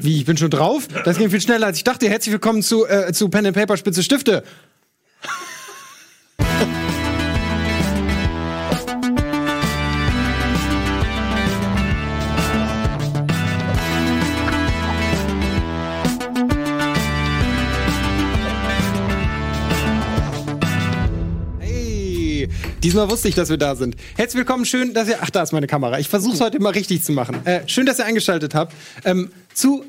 Wie, ich bin schon drauf? Das ging viel schneller als ich dachte. Herzlich willkommen zu, äh, zu Pen and Paper Spitze Stifte. Diesmal wusste ich, dass wir da sind. Herzlich willkommen, schön, dass ihr. Ach, da ist meine Kamera. Ich versuche es heute mal richtig zu machen. Äh, schön, dass ihr eingeschaltet habt. Ähm, zu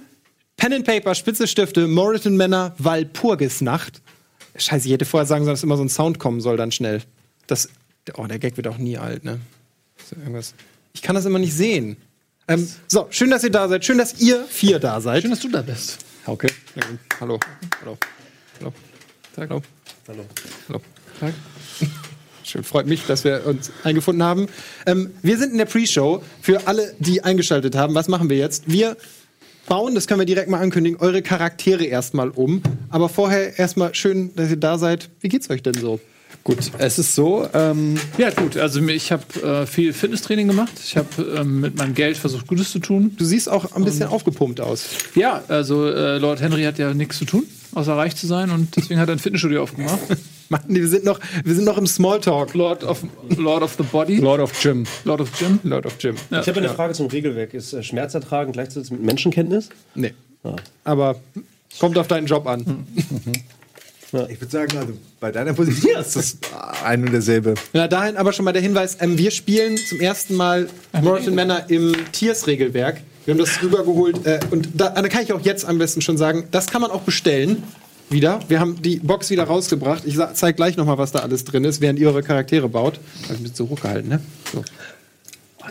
Pen and Paper, Spitze Stifte, Moritan Männer, Walpurgisnacht. Scheiße, ich hätte vorher sagen sollen, dass immer so ein Sound kommen soll, dann schnell. Das. Oh, der Gag wird auch nie alt, ne? Ist da irgendwas. Ich kann das immer nicht sehen. Ähm, so, schön, dass ihr da seid. Schön, dass ihr vier da seid. Schön, dass du da bist. Hauke. Gut. Hallo. Hallo. Hallo. Tag. Hallo. Hallo. Hallo. Schön, freut mich, dass wir uns eingefunden haben. Ähm, wir sind in der Pre-Show. Für alle, die eingeschaltet haben, was machen wir jetzt? Wir bauen, das können wir direkt mal ankündigen, eure Charaktere erstmal um. Aber vorher erstmal schön, dass ihr da seid. Wie geht's euch denn so? Gut, es ist so. Ähm, ja, gut. Also ich habe äh, viel Fitnesstraining gemacht. Ich habe ähm, mit meinem Geld versucht, Gutes zu tun. Du siehst auch ein bisschen aufgepumpt aus. Ja, also äh, Lord Henry hat ja nichts zu tun, außer reich zu sein und deswegen hat er ein Fitnessstudio aufgemacht. Mann, wir sind noch, wir sind noch im Smalltalk. Lord of, Lord of the Body. Lord of Jim. Lord of Jim. Lord of Jim. Ja. Ich habe eine Frage zum Regelwerk. Ist äh, Schmerzertragen gleichzeitig mit Menschenkenntnis? Nee. Aber kommt auf deinen Job an. Ich würde sagen, also bei deiner Position ist das ein und derselbe. Ja, dahin aber schon mal der Hinweis, ähm, wir spielen zum ersten Mal Morrison Männer im Tiers-Regelwerk. Wir haben das rübergeholt äh, und da, da kann ich auch jetzt am besten schon sagen, das kann man auch bestellen. Wieder. Wir haben die Box wieder rausgebracht. Ich sa- zeig gleich noch mal, was da alles drin ist, während ihr eure Charaktere baut. Hab ich ein bisschen so hochgehalten, ne? So.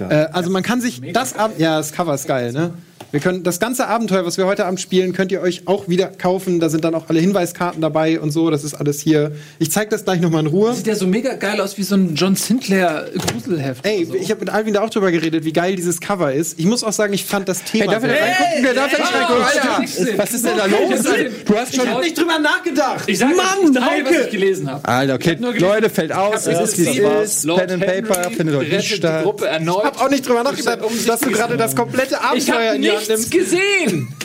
Äh, also man kann sich das Ab ja das Cover ist geil, ne? Wir können das ganze Abenteuer, was wir heute Abend spielen, könnt ihr euch auch wieder kaufen. Da sind dann auch alle Hinweiskarten dabei und so. Das ist alles hier. Ich zeig das gleich noch mal in Ruhe. Sieht ja so mega geil aus wie so ein John Sinclair Gruselheft. Ey, so. ich habe mit Alvin da auch drüber geredet, wie geil dieses Cover ist. Ich muss auch sagen, ich fand das Thema. darf er sehr- nicht reingucken? Wer darf nicht reingucken? Alter, Was ist denn da los? Du hast schon Ich- nicht drüber nachgedacht. Ich sag Mann, Mann, was ich gelesen habe. Alter, okay, gelesen- Leute, fällt aus, Ich hab es ist wie es ist. Pen and Paper findet heute rettet nicht statt. Ich hab auch nicht drüber nachgedacht, Um dass du gerade das komplette Ich Abenteuer habe in die nichts nimmst. gesehen.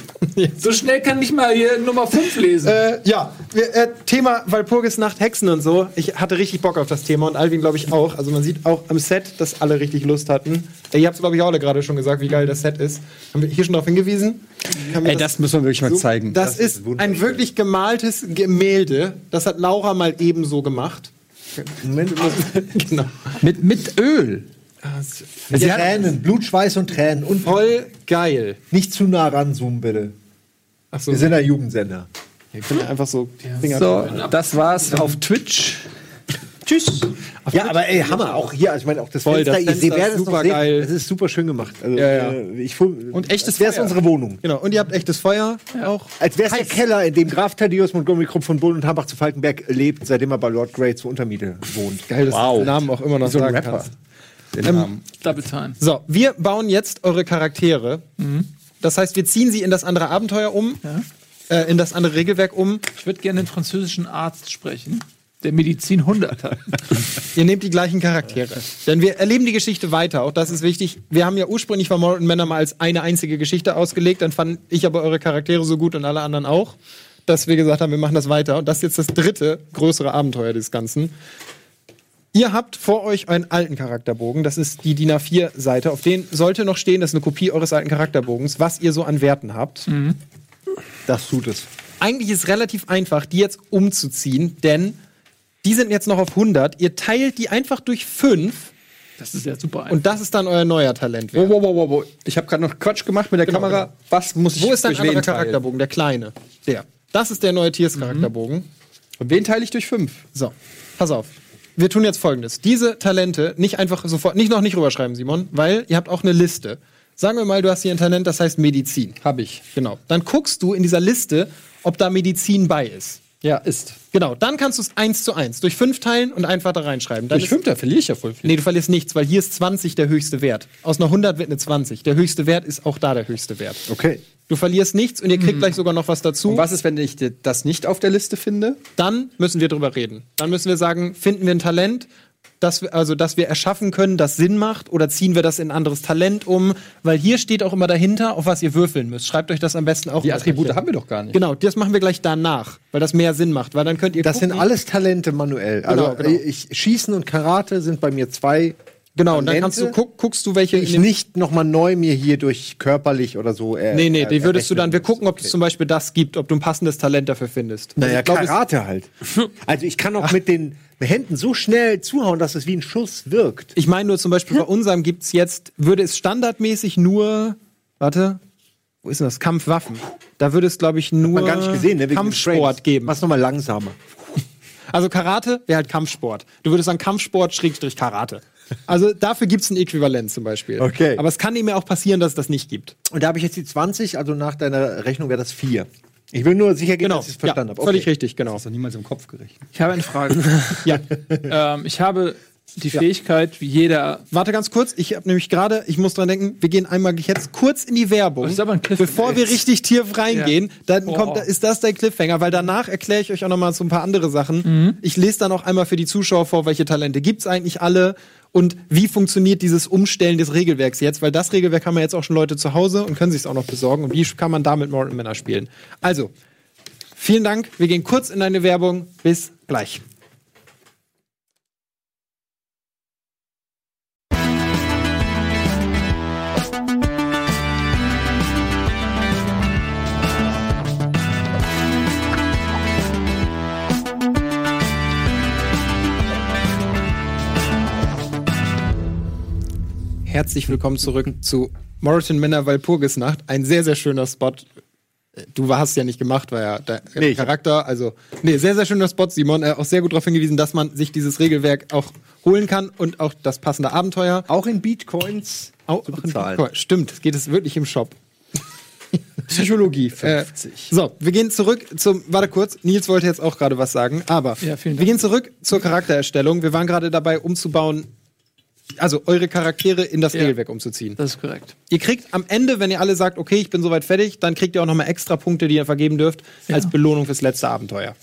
So schnell kann ich mal hier Nummer 5 lesen. Äh, ja, wir, äh, Thema Walpurgisnacht, Hexen und so. Ich hatte richtig Bock auf das Thema und Alvin, glaube ich, auch. Also man sieht auch am Set, dass alle richtig Lust hatten. Äh, ihr habt es, glaube ich, auch alle gerade schon gesagt, wie geil das Set ist. Haben wir hier schon darauf hingewiesen? Ey, das müssen wir wirklich mal so- zeigen. Das, ist ein wirklich gemaltes Gemälde. Das hat Laura mal ebenso gemacht. Moment, genau. Mit, mit Öl. Sie Tränen, Blut, Schweiß und Tränen. Und Voll geil. nicht zu nah ranzoomen, bitte. Achso, Wir sind ein Jugendsender. ich finde einfach so Finger So, das war's auf Twitch. Tschüss. Ja, aber ey, Hammer. Auch hier, also ich meine, auch das Voll, Fenster, das ihr Fenster ist werdet es noch super sehen. geil. Das ist super schön gemacht. Also, Ja, ja. äh, ich Und echtes als wäre es Feuer. unsere Wohnung. Genau, und ihr habt echtes Feuer auch. Als wäre es der Keller, in dem Graf Thaddeus Montgomery Krupp von Bullen und Hambach zu Falkenberg lebt, seitdem er bei Lord Grey zur Untermiete wohnt. Geil, dass Wow. du den Namen auch immer noch So ein sagen Rapper. kannst. Den Namen. Double Time. So, wir bauen jetzt eure Charaktere. Mhm. Das heißt, wir ziehen sie in das andere Abenteuer um, äh, in das andere Regelwerk um. Ich würde gerne den französischen Arzt sprechen, der Medizin 100 hat. Ihr nehmt die gleichen Charaktere. Denn wir erleben die Geschichte weiter. Auch das ist wichtig. Wir haben ja ursprünglich von Morton Männer mal als eine einzige Geschichte ausgelegt. Dann fand ich aber eure Charaktere so gut und alle anderen auch, dass wir gesagt haben, wir machen das weiter. Und das ist jetzt das dritte größere Abenteuer des Ganzen. Ihr habt vor euch euren alten Charakterbogen. Das ist die DIN A4-Seite. Auf den sollte noch stehen, das ist eine Kopie eures alten Charakterbogens, was ihr so an Werten habt. Das tut es. Eigentlich ist es relativ einfach, die jetzt umzuziehen, denn die sind jetzt noch auf 100. Ihr teilt die einfach durch 5 Das ist ja super und das ist dann euer neuer Talent. Wow, wow, wow, wow. Ich habe gerade noch Quatsch gemacht mit der Genau, Kamera. genau. Was muss ich Wo ist dein anderer teilen? Charakterbogen? Der kleine. Der. Das ist der neue Tiers-Charakterbogen. Und wen teile ich durch fünf? So, pass auf. Wir tun jetzt folgendes. Diese Talente nicht einfach sofort, nicht noch nicht rüberschreiben, Simon, weil ihr habt auch eine Liste. Sagen wir mal, du hast hier ein Talent, das heißt Medizin. Hab ich. Genau. Dann guckst du in dieser Liste, ob da Medizin bei ist. Ja, ist. Genau. Dann kannst du es eins zu eins durch fünf teilen und einfach da reinschreiben. Dann Durch ist- fünf, da verliere ich ja voll viel. Nee, du verlierst nichts, weil hier ist 20 der höchste Wert. Aus einer 100 wird eine 20. Der höchste Wert ist auch da der höchste Wert. Okay. Du verlierst nichts und ihr kriegt gleich sogar noch was dazu. Und was ist, wenn ich das nicht auf der Liste finde? Dann müssen wir drüber reden. Dann müssen wir sagen, finden wir ein Talent, dass wir, also, dass wir erschaffen können, das Sinn macht, oder ziehen wir das in ein anderes Talent um? Weil hier steht auch immer dahinter, auf was ihr würfeln müsst. Schreibt euch das am besten auch Die Attribute haben wir doch gar nicht. Genau, das machen wir gleich danach, weil das mehr Sinn macht. Weil dann könnt ihr Das sind gucken- alles Talente manuell. Also Genau, genau. Ich, Schießen und Karate sind bei mir zwei. Genau, und dann kannst du guck, guckst du, welche ich nicht noch mal neu mir hier durch körperlich oder so. Äh, Nee, nee, die würdest du dann. Wir gucken, ob es zum Beispiel das gibt, ob du ein passendes Talent dafür findest. Naja, Also ich glaub, es- Karate halt. Also ich kann auch mit den Händen so schnell zuhauen, dass es wie ein Schuss wirkt. Ich meine nur zum Beispiel bei unserem gibt's jetzt, würde es standardmäßig nur, warte, wo ist denn das? Kampfwaffen. Da würde es, glaube ich, nur gar nicht gesehen, ne? Kampfsport geben. Mach's nochmal langsamer. Also Karate wäre halt Kampfsport. Du würdest sagen Kampfsport Schrägstrich Karate. Also dafür gibt's ein Äquivalent zum Beispiel. Okay. Aber es kann eben auch passieren, dass es das nicht gibt. Und da habe ich jetzt die 20, also nach deiner Rechnung wäre das 4. Ich will nur sicher gehen, Genau. dass ich es verstanden ja, habe. Völlig richtig, genau. Das ist doch niemals im Kopf gerechnet. Ich habe eine Frage. Ja. ähm, ich habe die Fähigkeit, wie jeder. Warte ganz kurz, ich habe nämlich gerade, ich muss dran denken, wir gehen einmal jetzt kurz in die Werbung. Das ist aber ein Cliffhanger Bevor wir richtig tief reingehen, dann Boah. kommt, ist das der Cliffhanger, weil danach erkläre ich euch auch noch mal so ein paar andere Sachen. Ich lese dann auch einmal für die Zuschauer vor, welche Talente gibt's eigentlich alle und wie funktioniert dieses Umstellen des Regelwerks jetzt, weil das Regelwerk haben ja jetzt auch schon Leute zu Hause und können sich auch noch besorgen und wie kann man damit Mortal Männer spielen. Also, vielen Dank, wir gehen kurz in eine Werbung, bis gleich. Herzlich willkommen zurück zu Morton Männer Walpurgisnacht. Ein sehr, sehr schöner Spot. Du hast ja nicht gemacht, war ja der Nee, Charakter. Also, nee, sehr, sehr schöner Spot, Simon. Äh, auch sehr gut darauf hingewiesen, dass man sich dieses Regelwerk auch holen kann und auch das passende Abenteuer. Auch in Bitcoins Auch, zu bezahlen. Bitcoin. Stimmt, es geht es wirklich im Shop. Psychologie Äh, 50. so, wir gehen zurück zum. Warte kurz, Nils wollte jetzt auch gerade was sagen, aber Ja, wir gehen zurück zur Charaktererstellung. Wir waren gerade dabei, umzubauen, also eure Charaktere in das Ja. Regelwerk umzuziehen. Das ist korrekt. Ihr kriegt am Ende, wenn ihr alle sagt, okay, ich bin soweit fertig, dann kriegt ihr auch nochmal extra Punkte, die ihr vergeben dürft, als Belohnung fürs letzte Abenteuer.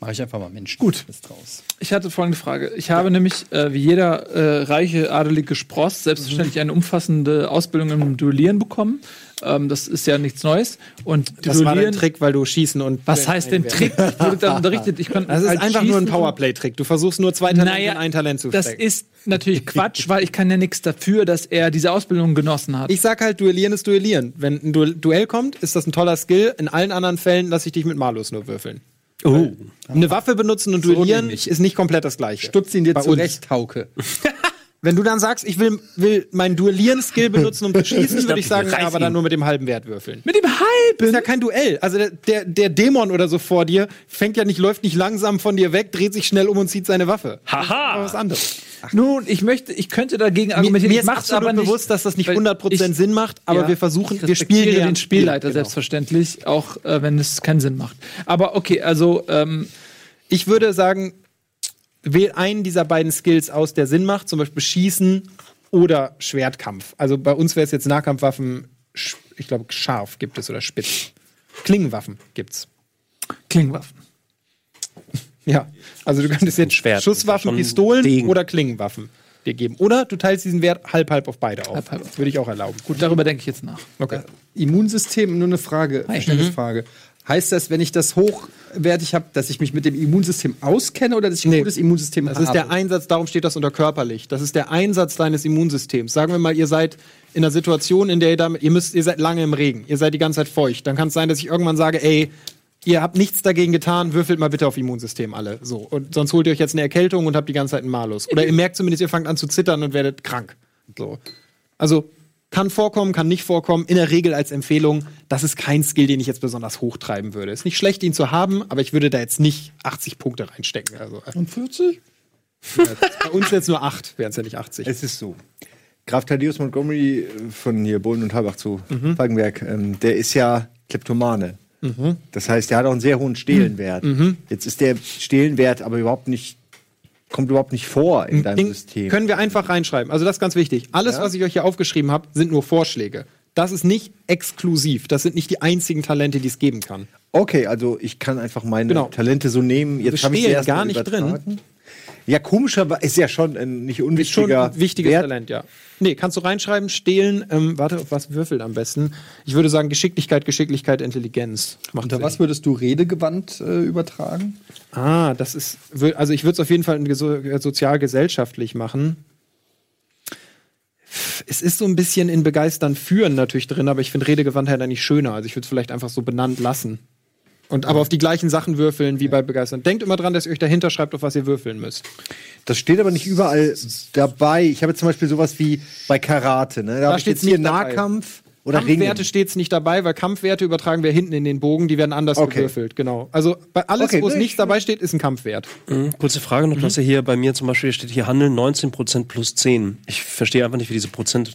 Mach ich einfach mal Mensch. Gut. Ist raus. Ich hatte folgende Frage. Ich habe nämlich, äh, wie jeder äh, reiche adelige Spross, selbstverständlich eine umfassende Ausbildung im Duellieren bekommen. Ähm, das ist ja nichts Neues. Und Das war dein Trick, weil du schießen und. Was heißt denn Trick? Ich wurde da unterrichtet. Ich kann Das ist halt einfach nur ein. Powerplay-Trick. Du versuchst nur zwei Talente Naja, in ein Talent zu das stecken. ist natürlich Quatsch, weil ich kann ja nichts dafür, dass er diese Ausbildung genossen hat. Ich sag halt, Duellieren ist Duellieren. Wenn ein Du Duell kommt, ist das ein toller Skill. In allen anderen Fällen lasse ich dich mit Malus nur würfeln. Oh. Eine Waffe benutzen und duellieren nämlich. ist nicht komplett das gleiche. Stutz ihn dir Bei uns. zurecht, Hauke. Wenn du dann sagst, ich will, will meinen Duellieren-Skill benutzen, um zu schießen, würde ich sagen, reiß aber dann nur mit dem halben Wert würfeln. Mit dem Das ist halben? ja kein Duell. Also der, der, der Dämon oder so vor dir fängt ja nicht, läuft nicht langsam von dir weg, dreht sich schnell um und zieht seine Waffe. Haha. Was anderes. Nun, ich möchte, ich könnte dagegen Mir, argumentieren. mir ich ist mach's absolut aber nicht, bewusst, dass das nicht weil 100% ich- Sinn macht, aber Ja, wir versuchen, wir spielen ja den Spielleiter Genau. selbstverständlich, auch äh, wenn es keinen Sinn macht. Aber okay, also ähm, Ich würde sagen, wähl einen dieser beiden Skills aus, der Sinn macht, zum Beispiel Schießen oder Schwertkampf. Also bei uns wäre es jetzt Nahkampfwaffen, ich glaube, scharf gibt es oder spitz. Klingenwaffen gibt's. Klingenwaffen. Ja, also du könntest jetzt Schwert. Schusswaffen, Pistolen Degen. oder Klingenwaffen dir geben. Oder du teilst diesen Wert halb-halb auf beide auf. Halb-halb. Das würde ich auch erlauben. Gut, darüber denke ich jetzt nach. Okay. Immunsystem, nur eine Frage, Verständnisfrage. Heißt das, wenn ich das hochwertig habe, dass ich mich mit dem Immunsystem auskenne oder dass ich ein Nee. gutes Immunsystem Das habe? ist der Einsatz, darum steht das unter körperlich. Das ist der Einsatz deines Immunsystems. Sagen wir mal, ihr seid in einer Situation, in der ihr damit, ihr müsst, ihr seid lange im Regen, ihr seid die ganze Zeit feucht. Dann kann es sein, dass ich irgendwann sage, ey, ihr habt nichts dagegen getan, würfelt mal bitte auf Immunsystem alle. So. Und sonst holt ihr euch jetzt eine Erkältung und habt die ganze Zeit einen Malus. Oder ihr merkt zumindest, ihr fangt an zu zittern und werdet krank. So. Also, kann vorkommen, kann nicht vorkommen. In der Regel als Empfehlung, das ist kein Skill, den ich jetzt besonders hochtreiben würde. Ist nicht schlecht, ihn zu haben, aber ich würde da jetzt nicht 80 Punkte reinstecken. Also, äh, Und 40? bei uns jetzt nur 8, wären es ja nicht 80. Es ist so. Graf Thaddeus Montgomery äh, von hier Bohlen und Halbach zu Mhm. Falkenberg, ähm, der ist ja Kleptomane. Mhm. Das heißt, der hat auch einen sehr hohen Stehlenwert. Jetzt ist der Stehlenwert aber überhaupt nicht, kommt überhaupt nicht vor in deinem Ding System. können wir einfach reinschreiben. Also das ist ganz wichtig. Alles, was ich euch hier aufgeschrieben habe, sind nur Vorschläge. Das ist nicht exklusiv. Das sind nicht die einzigen Talente, die es geben kann. Okay, also ich kann einfach meine Genau. Talente so nehmen. Jetzt habe ich stehlen erst gar nicht übertragen. Ja, komischer ist ja schon ein nicht Ist schon unwichtiger ein wichtiges Wert. Talent, ja. Nee, kannst du reinschreiben, stehlen, ähm, warte, auf was würfelt am besten? Ich würde sagen Geschicklichkeit, Geschicklichkeit, Intelligenz. Macht Unter Sinn. was würdest du Redegewandt äh, übertragen? Ah, das ist, also ich würde es auf jeden Fall in geso- sozial-gesellschaftlich machen. Es ist so ein bisschen in Begeistern führen natürlich drin, aber ich finde Redegewandtheit eigentlich schöner. Also ich würde es vielleicht einfach so benannt lassen. Und aber auf die gleichen Sachen würfeln wie bei Begeistern. Denkt immer dran, dass ihr euch dahinter schreibt, auf was ihr würfeln müsst. Das steht aber nicht überall dabei. Ich habe jetzt zum Beispiel sowas wie bei Karate. Ne? Da, steht's jetzt hier nicht dabei. Nahkampf oder Ringen. Kampfwerte steht es nicht dabei, weil Kampfwerte übertragen wir hinten in den Bogen, die werden anders Okay. gewürfelt, genau. Also bei alles, Okay, wo es nichts ich- dabei steht, ist ein Kampfwert. Mhm. Kurze Frage noch, hast ja hier bei mir zum Beispiel steht hier Handeln 19% plus 10. Ich verstehe einfach nicht, wie diese Prozent.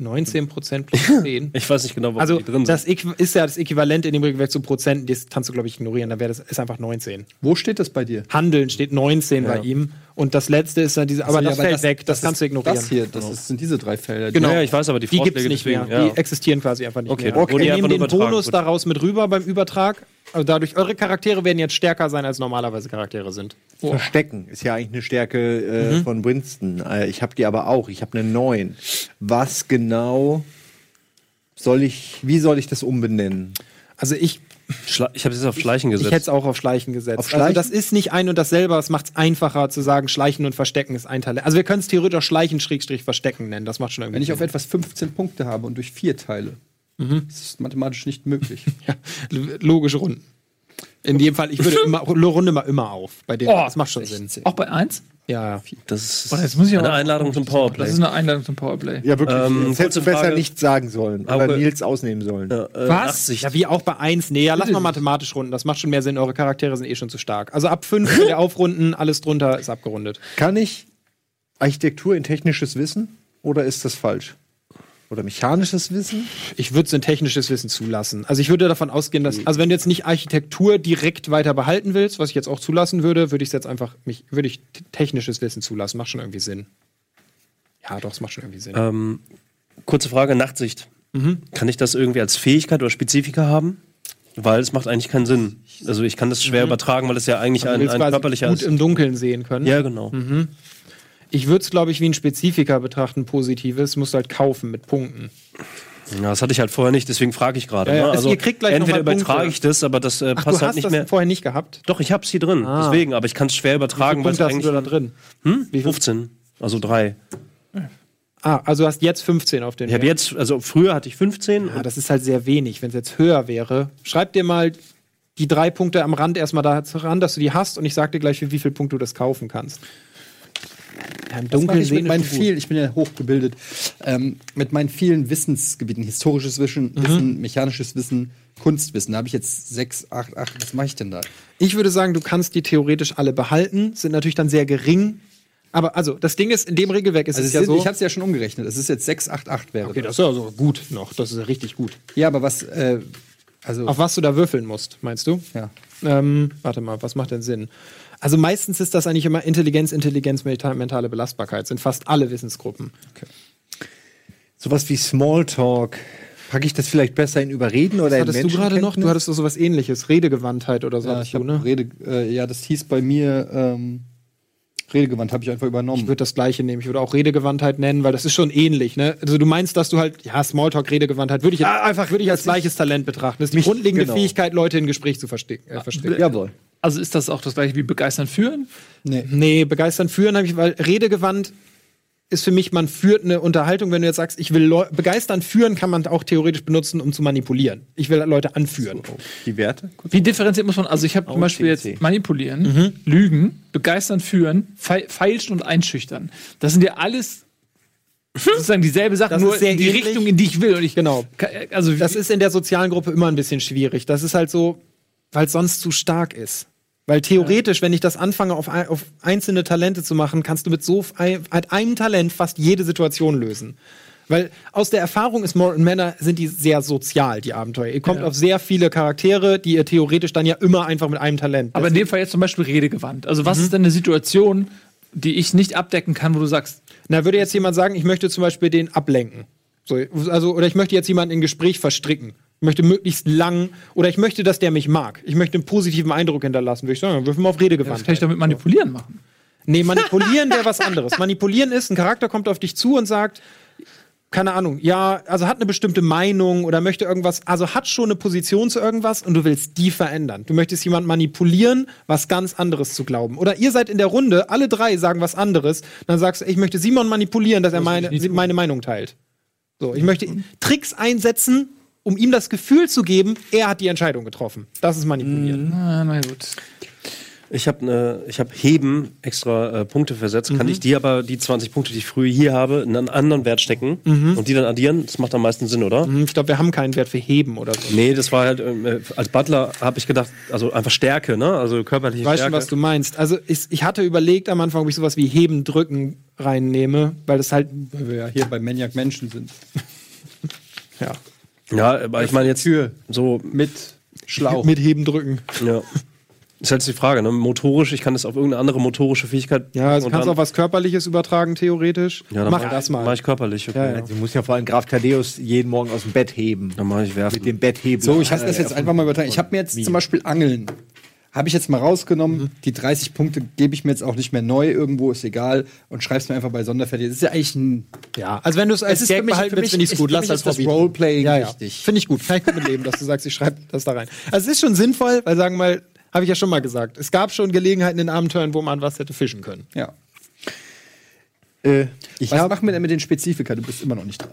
19% plus 10. Ich weiß nicht genau, wo Also die drin das sind. Äqu- ist ja das Äquivalent in dem Regelwerk zu Prozenten, das kannst du, glaube ich, ignorieren. Da wäre das ist einfach 19. Wo steht das bei dir? Handeln steht 19 bei ihm. Und das letzte ist dann diese, aber das ja, fällt weg, das, ist kannst du ignorieren. Das hier, das ist, sind diese drei Felder. Genau. Ja, ich weiß, aber die die gibt es nicht mehr. ja. Die existieren quasi einfach nicht Okay, mehr. die Wir nehmen den Bonus gut. daraus mit rüber beim Übertrag. Also dadurch, eure Charaktere werden jetzt stärker sein, als normalerweise Charaktere sind. Verstecken ist ja eigentlich eine Stärke äh, Mhm. von Winston. Äh, ich habe die aber auch. Ich habe eine 9. Was genau soll ich, wie soll ich das umbenennen? Also ich, Schla ich habe es jetzt auf Schleichen ich gesetzt. hätte es auch auf Schleichen gesetzt. Auf Also Schleichen? das ist nicht ein und dasselbe, es macht es einfacher zu sagen, Schleichen und Verstecken ist ein Talent. Also wir können es theoretisch auch Schleichen-Verstecken nennen, das macht schon irgendwie Wenn ich auf Sinn. etwas 15 Punkte habe und durch vier teile, ist es mathematisch nicht möglich. Ja, logische Runden. In dem Fall, ich würde immer, runde mal immer auf. Bei dem, das macht schon Sinn. Auch bei 1? Ja. das ist Boah, jetzt muss ich eine Einladung zum Powerplay. Das ist eine Einladung zum Powerplay. Ja, wirklich. Ähm, Jetzt hättest du besser Frage. nichts sagen sollen. Oder Auge- Nils ausnehmen sollen. Ja, äh, Was? Nachsicht. Ja, wie auch bei 1. Nee, ja, lass mal mathematisch runden. Das macht schon mehr Sinn. Eure Charaktere sind eh schon zu stark. Also ab 5 könnt ihr aufrunden, alles drunter ist abgerundet. Kann ich Architektur in technisches Wissen oder ist das falsch? Oder mechanisches Wissen? Ich würde so ein technisches Wissen zulassen. Also ich würde davon ausgehen, dass, also wenn du jetzt nicht Architektur direkt weiter behalten willst, was ich jetzt auch zulassen würde, würde ich jetzt einfach, mich, würde ich technisches Wissen zulassen. Macht schon irgendwie Sinn. Ja, doch, es macht schon irgendwie Sinn. Ähm, kurze Frage, Nachtsicht. Mhm. Kann ich das irgendwie als Fähigkeit oder Spezifika haben? Weil es macht eigentlich keinen Sinn. Also ich kann das schwer übertragen, weil es ja eigentlich Mhm. du ein, ein körperlicher gut ist. im Dunkeln sehen können. Ja, genau. Ich würde es, glaube ich, wie ein Spezifika betrachten, positives. Musst du halt kaufen mit Punkten. Ja, das hatte ich halt vorher nicht, deswegen frage ich gerade. Ja, ja. ne? Also entweder übertrage ich das, aber das äh, Ach, passt du halt hast nicht das mehr. vorher nicht gehabt? Doch, ich hab's hier drin. Ah. Deswegen, aber ich kann es schwer Wie viele übertragen, weil es Punkte hast eigentlich du da drin? Hm? Wie viel? 15, also drei. Ah, also du hast jetzt 15 auf den Ich habe jetzt, also früher hatte ich 15. Ja, das ist halt sehr wenig. Wenn es jetzt höher wäre, schreib dir mal die drei Punkte am Rand erstmal da ran, dass du die hast und ich sag dir gleich, für wie viel Punkte du das kaufen kannst. Ja, Im Dunkeln ich mit meinen ist vielen, ich bin ja hochgebildet, ähm, mit meinen vielen Wissensgebieten, historisches Wissen, Mhm. Wissen mechanisches Wissen, Kunstwissen, da habe ich jetzt sechs, acht, acht, was mache ich denn da? Ich würde sagen, du kannst die theoretisch alle behalten, sind natürlich dann sehr gering. Aber also, das Ding ist, in dem Regelwerk ist Also es es ja sind, so. ich habe es ja schon umgerechnet, es ist jetzt 688 wäre okay, das. das ist ja so gut noch. Das ist ja richtig gut. Ja, aber was, äh, also, Auf was du da würfeln musst, meinst du? ja. Ähm, warte mal, was macht denn Sinn? Also meistens ist das eigentlich immer Intelligenz, Intelligenz, menta- mentale Belastbarkeit. Sind fast alle Wissensgruppen. Sowas wie Smalltalk. Packe ich das vielleicht besser in Überreden oder in Hattest du gerade noch? Du Menschenkenntnis? hattest doch sowas ähnliches. Redegewandtheit oder so. Ja, ich du, ne? Rede, äh, ja, das hieß bei mir ähm, Redegewandt, habe ich einfach übernommen. Ich würde das gleiche nehmen. Ich würde auch Redegewandtheit nennen, weil das ist schon ähnlich. Ne? Also du meinst, dass du halt, ja, Smalltalk, Redegewandtheit, würde ich, jetzt, einfach, würde ich als gleiches Talent betrachten. Das ist die mich- grundlegende genau. Fähigkeit, Leute in Gespräch zu verstecken. Äh, verstecken. Jawohl. Also ist das auch das gleiche wie begeistern führen? nee. Nee, begeistern führen habe ich, weil Redegewandt ist für mich, man führt eine Unterhaltung, wenn du jetzt sagst, ich will Leu begeistern führen, kann man auch theoretisch benutzen, um zu manipulieren. Ich will Leute anführen. Die Werte? Wie differenziert muss man? Also ich habe zum Beispiel jetzt manipulieren, lügen, begeistern, führen, fei- feilschen und einschüchtern. Das sind ja alles sozusagen dieselbe Sache, Das nur ist sehr in die ähnlich. Richtung, in die ich will. Und ich Genau. Also Das ist in der sozialen Gruppe immer ein bisschen schwierig. Das ist halt so, weil es sonst zu stark ist. Weil theoretisch, wenn ich das anfange, auf, auf einzelne Talente zu machen, kannst du mit so ein, mit einem Talent fast jede Situation lösen. Weil aus der Erfahrung ist Morton Manor sind die sehr sozial, die Abenteuer. Ihr kommt auf sehr viele Charaktere, die ihr theoretisch dann ja immer einfach mit einem Talent. aber in dem Fall jetzt zum Beispiel redegewandt. Also was ist denn eine Situation, die ich nicht abdecken kann, wo du sagst, Na, würde jetzt jemand sagen, ich möchte zum Beispiel den ablenken. So, also, oder ich möchte jetzt jemanden in Gespräch verstricken. Ich möchte möglichst lang, oder ich möchte, dass der mich mag. Ich möchte einen positiven Eindruck hinterlassen. Würde ich sagen, würfeln wir auf das kann ich Redegewandt. doch mit manipulieren machen. Nee, manipulieren wäre was anderes. Manipulieren ist, ein Charakter kommt auf dich zu und sagt, keine Ahnung, ja, also hat eine bestimmte Meinung oder möchte irgendwas, also hat schon eine Position zu irgendwas und du willst die verändern. Du möchtest jemanden manipulieren, was ganz anderes zu glauben. Oder ihr seid in der Runde, alle drei sagen was anderes, dann sagst du, ich möchte Simon manipulieren, dass er meine, meine Meinung teilt. So, ich möchte Tricks einsetzen, um ihm das Gefühl zu geben, er hat die Entscheidung getroffen. Das ist manipulieren. Ah, na gut. Ich habe ne, ich habe Heben extra äh, Punkte versetzt. Kann ich die aber, die 20 Punkte, die ich früher hier habe, in einen anderen Wert stecken und die dann addieren? Das macht am meisten Sinn, oder? Hm, Ich glaube, wir haben keinen Wert für Heben oder so. Nee, das war halt, ähm, äh, als Butler habe ich gedacht, also einfach Stärke, ne? Also körperliche Ich weiß schon, Stärke. was du meinst. Also ich, ich hatte überlegt am Anfang, ob ich sowas wie Heben, Drücken reinnehme, weil das halt, Weil wir ja hier bei Maniac Menschen sind. ja, ja, aber ich meine jetzt Tür so, mit Schlauch. mit Heben, Drücken. ja. Ist halt die Frage, ne? Motorisch, ich kann das auf irgendeine andere motorische Fähigkeit. Ja, also und kannst auch was Körperliches übertragen, theoretisch. Ja, dann Mach mach, das mal. Mach ich körperlich, okay. Ja, ja. Du musst ja vor allem Graf Thaddeus jeden Morgen aus dem Bett heben. Dann mache ich werfen. Mit dem Betthebel. So, ich habe das jetzt einfach mal übertragen. Ich habe mir jetzt zum Beispiel Angeln. Habe ich jetzt mal rausgenommen. Die 30 Punkte gebe ich mir jetzt auch nicht mehr neu irgendwo, ist egal. Und schreib's mir einfach bei Sonderfertig. Das ist ja eigentlich ein. Ja, also wenn du es als Gag für mich- behalten willst, finde ich es gut. Lass das Hobby. Roleplaying ja, ja. wichtig. Finde ich gut. Kann ich gut mit leben, dass du sagst, ich schreibe das da rein. Also es ist schon sinnvoll, weil sagen wir mal, habe ich ja schon mal gesagt, es gab schon Gelegenheiten in Abenteuern, wo man was hätte fischen können. Ja. Äh, ich Was machen wir denn mit den Spezifika? Du bist immer noch nicht dran.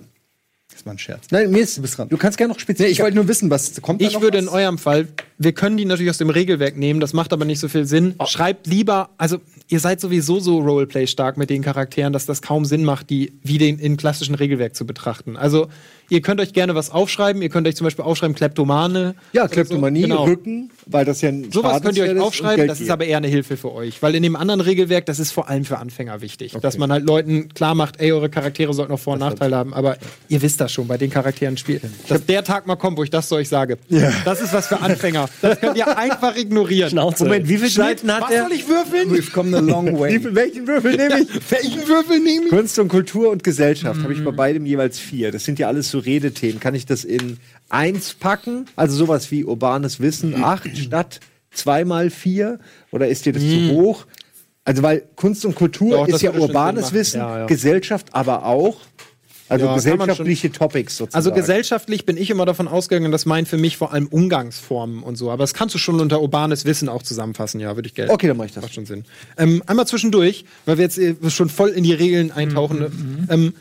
Das war ein Scherz. Nein, mir ist. Du bist dran. Du kannst gerne noch speziell. Nee, ich wollte nur wissen, was kommt da Ich noch würde was? in eurem Fall, wir können die natürlich aus dem Regelwerk nehmen, das macht aber nicht so viel Sinn. Schreibt lieber, also ihr seid sowieso so Roleplay stark mit den Charakteren, dass das kaum Sinn macht, die wie den in klassischen Regelwerk zu betrachten. Also ihr könnt euch gerne was aufschreiben, ihr könnt euch zum Beispiel aufschreiben Kleptomane. ja, oder so. Kleptomanie, Genau. Rücken, weil das ja ein Sowas könnt ihr euch aufschreiben, das ist aber eher eine Hilfe für euch. Weil in dem anderen Regelwerk, das ist vor allem für Anfänger wichtig. Dass man halt Leuten klar macht, ey, eure Charaktere sollten noch Vor- und Nachteile haben. Aber ihr wisst das schon bei den Charakteren spielt. Dass der Tag mal kommt, wo ich das zu euch sage. Das ist was für Anfänger. Das könnt ihr einfach ignorieren. Schnauze. Moment, wie viel Seiten hat Was der? soll ich würfeln? We've come a long way. Welchen Würfel nehme ich? Welchen Würfel nehme ich? Kunst und Kultur und Gesellschaft habe ich bei beidem jeweils vier. Das sind ja alles so Redethemen. Kann ich das in eins packen? Also sowas wie urbanes Wissen, acht statt zweimal vier? Oder ist dir das zu hoch? Also weil Kunst und Kultur Doch, ist ja urbanes. Wissen, Ja, ja. Gesellschaft aber auch. Also Ja, gesellschaftliche Topics sozusagen. Also gesellschaftlich bin ich immer davon ausgegangen, das meint für mich vor allem Umgangsformen und so. Aber das kannst du schon unter urbanes Wissen auch zusammenfassen, ja, würde ich gelten. Okay, dann mache ich das. Macht schon Sinn. Ähm, einmal zwischendurch, weil wir jetzt äh, schon voll in die Regeln eintauchen. Ähm,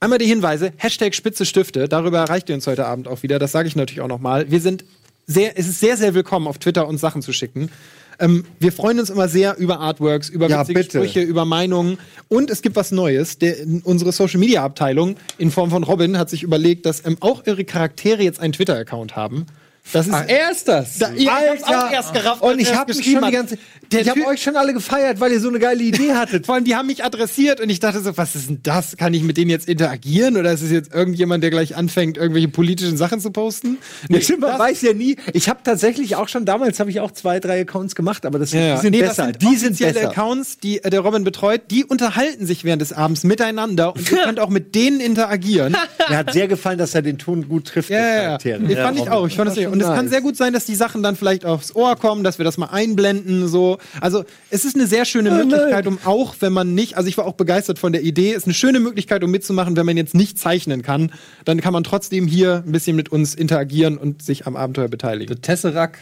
einmal die Hinweise, Hashtag Spitze Stifte, darüber erreicht ihr uns heute Abend auch wieder. Das sage ich natürlich auch nochmal. Wir sind sehr, es ist sehr, sehr willkommen, auf Twitter uns Sachen zu schicken. Ähm, wir freuen uns immer sehr über Artworks, über Ja, witzige bitte. Sprüche, über Meinungen. Und es gibt was Neues. Der, unsere Social Media Abteilung in Form von Robin hat sich überlegt, dass ähm, auch ihre Charaktere jetzt einen Twitter-Account haben. Das ist Ach, er ist das. da, ich hab's auch erst gerafft. Und ich habe mich schon die ganze. Der ich habe euch schon alle gefeiert, weil ihr so eine geile Idee hattet. Vor allem, die haben mich adressiert und ich dachte so, was ist denn das? Kann ich mit denen jetzt interagieren oder ist es jetzt irgendjemand, der gleich anfängt, irgendwelche politischen Sachen zu posten? Ja, stimmt, man das- weiß ja nie. Ich habe tatsächlich auch schon damals habe ich auch zwei, drei Accounts gemacht, aber das Ja, ja. die sind nee, besser. Das sind die sind besser. Accounts, die äh, der Robin betreut, die unterhalten sich während des Abends miteinander und ihr könnt auch mit denen interagieren. Mir hat sehr gefallen, dass er den Ton gut trifft. Ja, ja, ja. Nee, fand ich auch. Ich fand das nicht. Und es kann sehr gut sein, dass die Sachen dann vielleicht aufs Ohr kommen, dass wir das mal einblenden, so. Also, es ist eine sehr schöne Möglichkeit, um auch, wenn man nicht, also ich war auch begeistert von der Idee, ist eine schöne Möglichkeit, um mitzumachen, wenn man jetzt nicht zeichnen kann, dann kann man trotzdem hier ein bisschen mit uns interagieren und sich am Abenteuer beteiligen. Tesseract.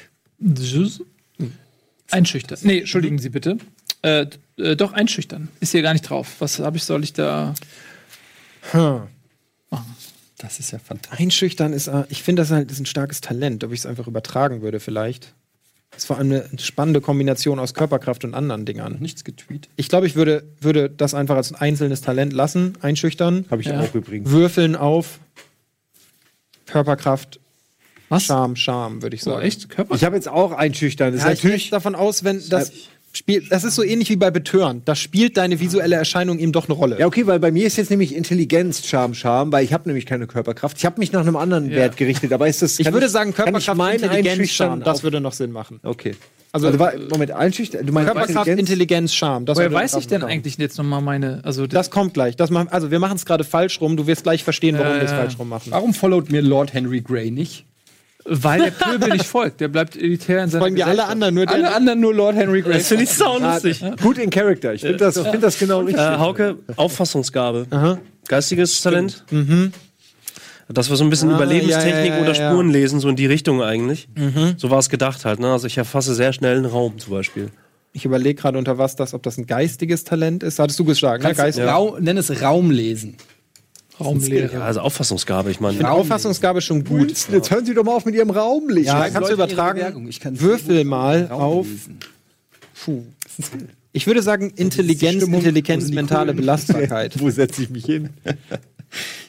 Einschüchtern. Nee, entschuldigen Sie bitte. Äh, äh, doch, einschüchtern. Ist hier gar nicht drauf. Was habe ich, soll ich da. Das ist ja fantastisch. Einschüchtern ist, äh, ich finde das halt ist ein starkes Talent, ob ich es einfach übertragen würde vielleicht. Das ist vor allem eine spannende Kombination aus Körperkraft und anderen Dingern. Nichts getweet. Ich glaube, ich würde, würde das einfach als ein einzelnes Talent lassen, einschüchtern, Habe ich Ja. auch übrigens. würfeln auf Körperkraft, Was? Charme, Charme, würde ich So, sagen. echt? Körper? Ich habe jetzt auch einschüchtern. Das Ja, ist ich gehe natürlich. davon aus, wenn das spielt, das ist so ähnlich wie bei Betören. Da spielt deine visuelle Erscheinung eben doch eine Rolle. Ja, okay, weil bei mir ist jetzt nämlich Intelligenz, Charme, Charme, weil ich habe nämlich keine Körperkraft. Ich habe mich nach einem anderen Wert gerichtet, aber ist das. ich würde sagen, ich Körperkraft, mein Intelligenz, Charme, das würde noch Sinn machen. Okay. Also, Also, Moment, einschüchtern? Du meinst Körperkraft, Intelligenz, Charme. Das Woher weiß ich denn kommen. eigentlich jetzt nochmal meine. Also, Das kommt gleich. Das machen, also wir machen es gerade falsch rum. Du wirst gleich verstehen, warum Ja, wir es ja. falsch rum machen. Warum followt mir Lord Henry Grey nicht? Weil der Pöbel nicht folgt. Der bleibt elitär in seiner Folgen dir alle anderen nur Alle der. anderen nur Lord Henry Grey. Das finde ich saulustig. Gut in Character. Ich finde das, find das genau richtig. Äh, Hauke, Auffassungsgabe. Geistiges Talent. Das war so ein bisschen Ah, Überlebenstechnik ja, ja, ja, oder ja. Spurenlesen, so in die Richtung eigentlich. So war es gedacht halt. Ne? Also ich erfasse sehr schnell einen Raum zum Beispiel. Ich überlege gerade unter was das, ob das ein geistiges Talent ist. Hattest du gesagt, ne? Geist. Raum, nenn es Raumlesen. Raumlehre. Also Auffassungsgabe, ich meine. Ich finde Auffassungsgabe schon gut. Jetzt hören Sie doch mal auf mit Ihrem Raumlicht. Ja, kannst du übertragen. Kann Würfel mal auf. Puh. Ich würde sagen Intelligenz, Intelligenz, mentale? Belastbarkeit. Wo setze ich mich hin?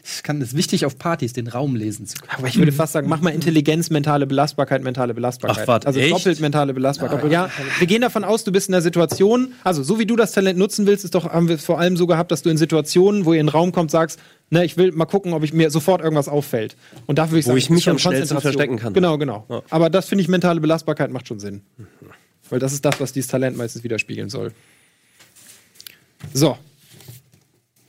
Ich kann es wichtig auf Partys, den Raum lesen zu können. Aber ich würde fast sagen, mach mal Intelligenz, mentale Belastbarkeit, mentale Belastbarkeit. Ach, warte, also echt? doppelt mentale Belastbarkeit. Ja, wir gehen davon aus, du bist in einer Situation, also so wie du das Talent nutzen willst, ist doch, haben wir es vor allem so gehabt, dass du in Situationen, wo ihr in den Raum kommt, sagst, ne, ich will mal gucken, ob ich mir sofort irgendwas auffällt. Und dafür würde ich Wo sagen, ich mich schon am schnellsten verstecken kann. Genau, genau. Aber das finde ich, mentale Belastbarkeit macht schon Sinn. Weil das ist das, was dieses Talent meistens widerspiegeln soll. So.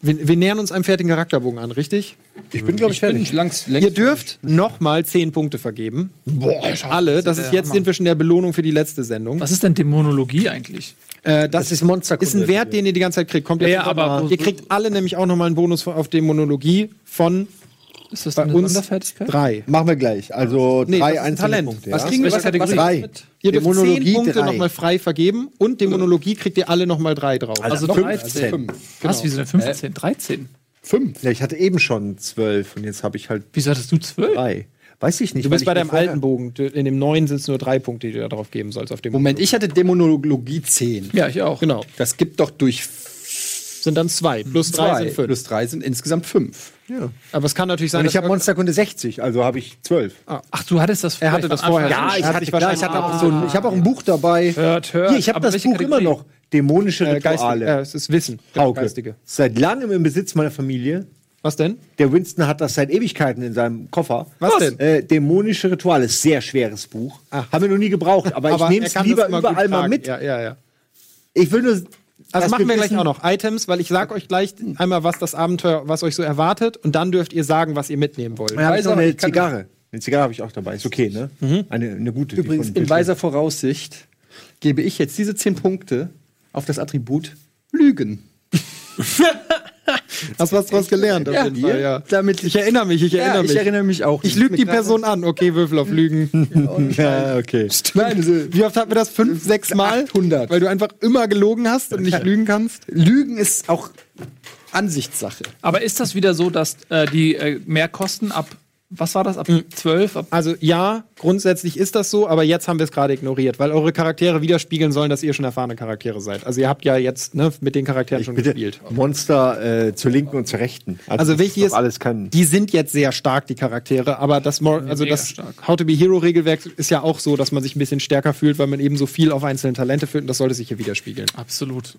Wir, wir nähern uns einem fertigen Charakterbogen an, richtig? Ich bin, glaube ich, fertig. ich langs, Ihr dürft nochmal 10 Punkte vergeben. Boah, alle. Das ist jetzt sind wir schon in der Belohnung für die letzte Sendung. Was ist denn Dämonologie eigentlich? Äh, das ist Monsterkunde. ist ein Wert, den ihr die ganze Zeit kriegt. Kommt jetzt Ja, sofort aber ihr kriegt alle nämlich auch nochmal einen Bonus auf Dämonologie von Ist das bei eine uns Sonderfertigkeit? drei. Machen wir gleich. Also Nee, das drei einzelne Talent. Punkte. Was ja? kriegen wir? Was, was, Kategorie? Drei. ihr dürft 10 Dämonologie Punkte drei. nochmal frei vergeben und Dämonologie kriegt ihr alle nochmal drei drauf. Also Fünf. 13. Fünf. Was, wieso denn 15? 13? Fünf. Ja, ich hatte eben schon zwölf und jetzt habe ich halt Wieso hattest du 12? drei. Weiß ich nicht. du bist bei deinem alten Bogen. In dem neuen sind es nur drei Punkte, die du da drauf geben sollst. Auf dem Moment, ich hatte Dämonologie 10. Ja, ich auch. Genau. Das gibt doch durch Sind dann zwei. Plus drei zwei sind fünf. plus drei sind insgesamt fünf. Ja. Aber es kann natürlich sein, Und ich habe Monsterkunde 60, also habe ich zwölf. Ach, du hattest das Er hatte das vorher. Ja, ich hat hatte, sich klar, ich hatte auch so ein, ich habe auch ein Buch dabei. Hört, hört. Hier, ich habe Aber das Buch Kategorie? immer noch. Dämonische äh, Rituale. äh, es ist Wissen. Genau, Hauke. Geistige. Seit langem im Besitz meiner Familie. Was denn? Der Winston hat das seit Ewigkeiten in seinem Koffer. Was denn? Äh, Dämonische Rituale, sehr schweres Buch. Haben wir noch nie gebraucht, aber, ich nehme es lieber überall mal mit. Ja, ja, ja. Ich will nur. Also machen wir gleich auch noch Items, weil ich sage euch gleich einmal, was das Abenteuer, was euch so erwartet, und dann dürft ihr sagen, was ihr mitnehmen wollt. Ja, aber, eine Zigarre. Eine Zigarre habe ich auch dabei. Ist okay, ne? Eine, eine gute. Übrigens, in weiser Voraussicht gebe ich jetzt diese 10 Punkte auf das Attribut Lügen. Hast was draus gelernt? auf Ja, jeden Fall, ja. Damit Ich erinnere mich, ich erinnere mich. ich erinnere mich auch. ich lüge die Person an. Okay, Würfel auf Lügen. Ja, okay. Nein, also, Wie oft hatten wir das? Fünf, sechs Mal? 800. Weil du einfach immer gelogen hast und nicht lügen kannst? Lügen ist auch Ansichtssache. Aber ist das wieder so, dass äh, die äh, Mehrkosten ab, was war das, ab 12? Ab Also ja, grundsätzlich ist das so, aber jetzt haben wir es gerade ignoriert, weil eure Charaktere widerspiegeln sollen, dass ihr schon erfahrene Charaktere seid. Also ihr habt ja jetzt ne, mit den Charakteren schon Bitte gespielt. Monster äh, zur linken und zur rechten. Also das wichtig ist, alles kann. die sind jetzt sehr stark, die Charaktere, aber das, also das stark. How to be Hero Regelwerk ist ja auch so, dass man sich ein bisschen stärker fühlt, weil man eben so viel auf einzelne Talente fühlt und das sollte sich hier widerspiegeln. Absolut.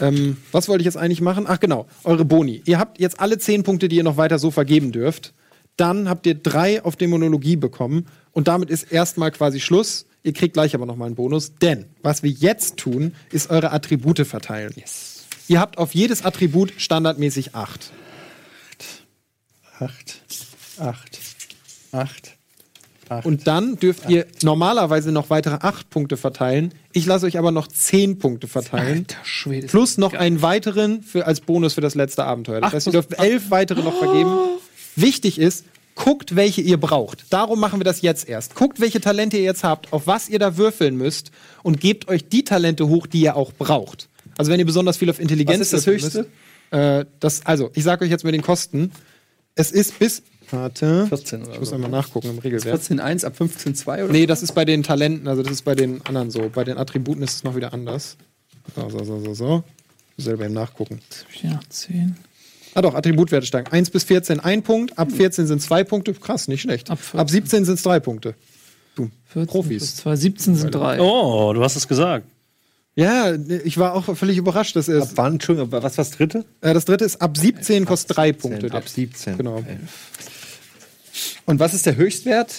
Ähm, was wollte ich jetzt eigentlich machen? Ach genau, eure Boni. Ihr habt jetzt alle zehn Punkte, die ihr noch weiter so vergeben dürft. Dann habt ihr drei auf Dämonologie bekommen und damit ist erstmal quasi Schluss. Ihr kriegt gleich aber noch mal einen Bonus, denn was wir jetzt tun, ist eure Attribute verteilen. Ihr habt auf jedes Attribut standardmäßig acht. Acht, acht, acht, acht. Und dann dürft ihr normalerweise noch weitere acht Punkte verteilen. Ich lasse euch aber noch zehn Punkte verteilen. Alter Schwede. Plus noch einen weiteren für, als Bonus für das letzte Abenteuer. Das heißt, ihr dürft elf weitere noch vergeben. Wichtig ist, guckt, welche ihr braucht. Darum machen wir das jetzt erst. Guckt, welche Talente ihr jetzt habt, auf was ihr da würfeln müsst und gebt euch die Talente hoch, die ihr auch braucht. Also wenn ihr besonders viel auf Intelligenz Was ist das Höchste? Müsst, äh, das, also, ich sage euch jetzt mit den Kosten. Es ist bis. Warte. 14 oder Ich muss so. einmal nachgucken im Regelwerk. 14,1 ab 15,2 oder? Nee, das ist bei den Talenten, also das ist bei den anderen so. Bei den Attributen ist es noch wieder anders. So, so, so, so, so. Selber eben nachgucken. Ja, 10. Ah doch, Attributwerte steigen. 1 bis 14 ein Punkt, ab 14 sind zwei Punkte. Krass, nicht schlecht. Ab Ab, 17 sind es drei Punkte. Du, 14 Profis. plus 2, 17 sind 3. Oh, du hast es gesagt. Ja, ich war auch völlig überrascht, dass er Ab es. wann, Entschuldigung, aber was war das dritte? Äh, das dritte ist ab 17 kostet drei Punkte. Ab 17. Genau. Und was ist der Höchstwert?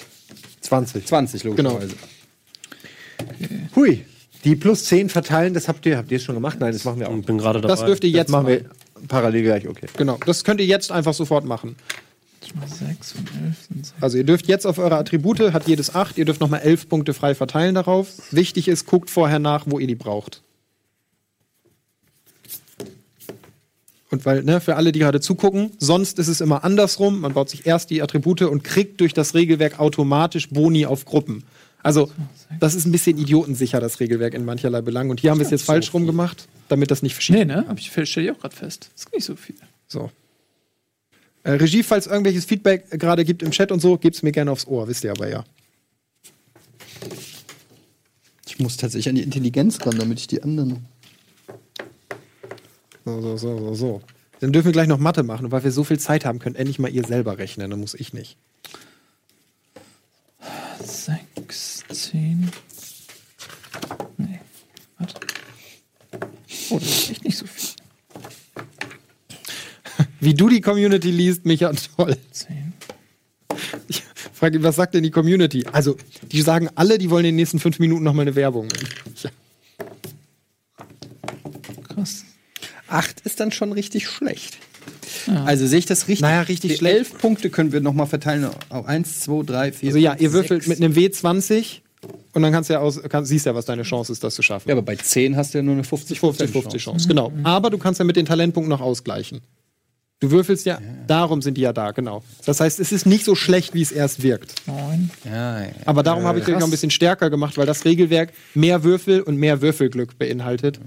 20. 20, logischerweise. Hui. Die plus 10 verteilen, das habt ihr, habt ihr es schon gemacht? Nein, das machen wir auch. Ich bin gerade dabei. Das dürft ihr Jetzt machen machen. wir parallel gleich, okay. Genau, das könnt ihr jetzt einfach sofort machen. 6 und 11 sind sechs. Also ihr dürft jetzt auf eure Attribute, hat jedes 8, ihr dürft nochmal 11 Punkte frei verteilen darauf. Wichtig ist, guckt vorher nach, wo ihr die braucht. Und weil, ne, für alle, die gerade zugucken, sonst ist es immer andersrum. Man baut sich erst die Attribute und kriegt durch das Regelwerk automatisch Boni auf Gruppen. Also, das ist ein bisschen idiotensicher, das Regelwerk in mancherlei Belangen. Und hier haben wir es jetzt falsch rum gemacht, damit das nicht verschiebt. Nee, ne? Hab ich, stelle ich auch gerade fest. Das ist nicht so viel. So. Äh, Regie, falls irgendwelches Feedback gerade gibt im Chat und so, gebt's mir gerne aufs Ohr, wisst ihr aber ja. Ich muss tatsächlich an die Intelligenz ran, damit ich die anderen. So, so, so, so, so. Dann dürfen wir gleich noch Mathe machen. Und weil wir so viel Zeit haben, könnt endlich mal ihr selber rechnen. Dann muss ich nicht. 6, 10. Nee. Warte. Oh, das ist echt nicht so viel. Wie du die Community liest, Micha, toll. 10. Ich frage ihn, was sagt denn die Community? Also, die sagen alle, die wollen in den nächsten fünf Minuten noch mal eine Werbung. Ja. Krass. Acht ist dann schon richtig schlecht. Also sehe ich das richtig? Naja, richtig die schlecht. Elf Punkte können wir nochmal verteilen auf 1, 2, 3, 4. Also ja, ihr würfelt mit einem W20 und dann kannst du ja aus, kann, siehst ja, was deine Chance ist, das zu schaffen. Ja, aber bei 10 hast du ja nur eine 50 50, 50 Chance, genau. Aber du kannst ja mit den Talentpunkten noch ausgleichen. Du würfelst ja, darum sind die ja da, genau. Das heißt, es ist nicht so schlecht, wie es erst wirkt. 9. Ja, ja. Aber darum habe ich dich noch ein bisschen stärker gemacht, weil das Regelwerk mehr Würfel und mehr Würfelglück beinhaltet.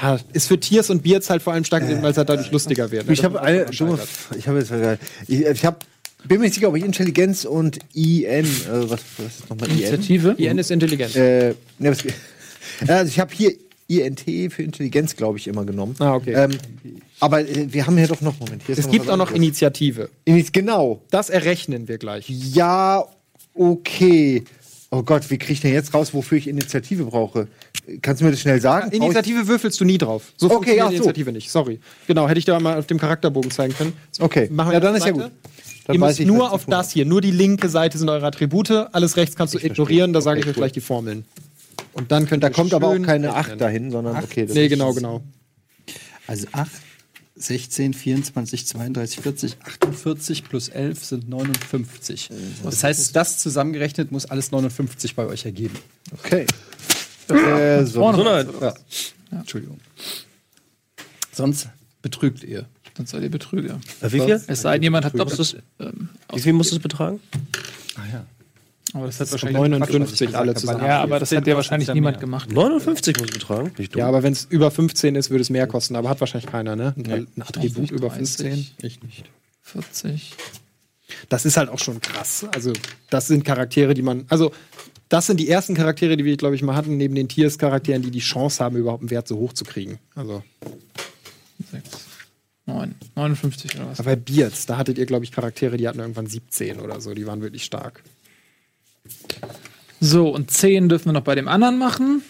Ja, ist für Tiers und Beards halt vor allem stark, weil es halt dadurch lustiger wird. ne? Ich habe dumme, ich habe jetzt ich, ich habe bin mir nicht sicher, ob ich Intelligenz und IN, äh, was, was ist nochmal IN? Initiative. IN ist intelligent. Äh, ne, was, also ich habe hier INT für Intelligenz, glaube ich, immer genommen. Ah, okay. Ähm, aber äh, wir haben hier doch noch Moment. Hier es noch gibt auch noch anderes. Initiative. Ini- Genau. Das errechnen wir gleich. Ja, okay. Oh Gott, wie kriege ich denn jetzt raus, wofür ich Initiative brauche? Kannst du mir das schnell sagen? Brauch ich- Initiative würfelst du nie drauf. So Okay, funktioniert ach so. Initiative nicht. Sorry. Genau, hätte ich dir mal auf dem Charakterbogen zeigen können. Okay. Machen wir Ja, dann ist ja weiter? gut. Dann Ihr müsst ich, nur auf das hier. Nur die linke Seite sind eure Attribute. Alles rechts kannst du ignorieren. Da sage ich euch cool. gleich die Formeln. Und dann könnt Da kommt aber auch keine rechnen. 8 dahin, sondern okay. das Nee, ist- genau, genau. Also 8, 16, 24, 32, 40, 48 plus 11 sind 59. Das heißt, das zusammengerechnet muss alles 59 bei euch ergeben. Okay. Äh, so. Gesundheit. Ja. Entschuldigung. Sonst betrügt ihr. Dann seid ihr Betrüger. Äh, wie viel? Es sei denn, jemand hat Glaubst das. du Ähm, Wie viel muss es betragen? Ah ja. Aber das hat wahrscheinlich. 59 alle zusammen. Ja, aber das hat ja wahrscheinlich niemand mehr. gemacht. 59 muss betragen? Ja, aber wenn es über 15 ist, würde es mehr kosten. Aber hat wahrscheinlich keiner, ne? Ein, Nee. ein Attribut über 15. 30. Ich nicht. 40. Das ist halt auch schon krass. Also, das sind Charaktere, die man. Also, das sind die ersten Charaktere, die wir, glaube ich, mal hatten, neben den Tiers-Charakteren, die die Chance haben, überhaupt einen Wert so hoch zu kriegen. Also, 6. 9. 59 oder was? aber bei Beards, da hattet ihr, glaube ich, Charaktere, die hatten irgendwann 17 oder so. Die waren wirklich stark. So, und 10 dürfen wir noch bei dem anderen machen.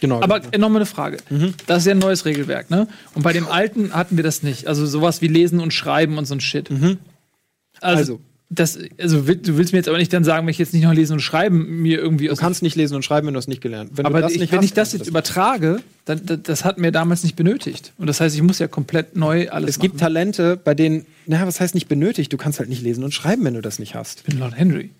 Genau. Aber äh, noch mal eine Frage. Das ist ja ein neues Regelwerk, ne? Und bei dem alten hatten wir das nicht. Also sowas wie Lesen und Schreiben und so ein Shit. Also, Also. das, also du willst mir jetzt aber nicht dann sagen, wenn ich jetzt nicht noch lesen und schreiben mir irgendwie du kannst nicht lesen und schreiben, wenn du es nicht gelernt wenn aber das ich, nicht wenn hast, ich das jetzt ist übertrage, dann das, das hat mir damals nicht benötigt. Und das heißt, ich muss ja komplett neu alles Es gibt machen. Talente, bei denen, na, was heißt nicht benötigt? Du kannst halt nicht lesen und schreiben, wenn du das nicht hast. Ich bin Lord Henry.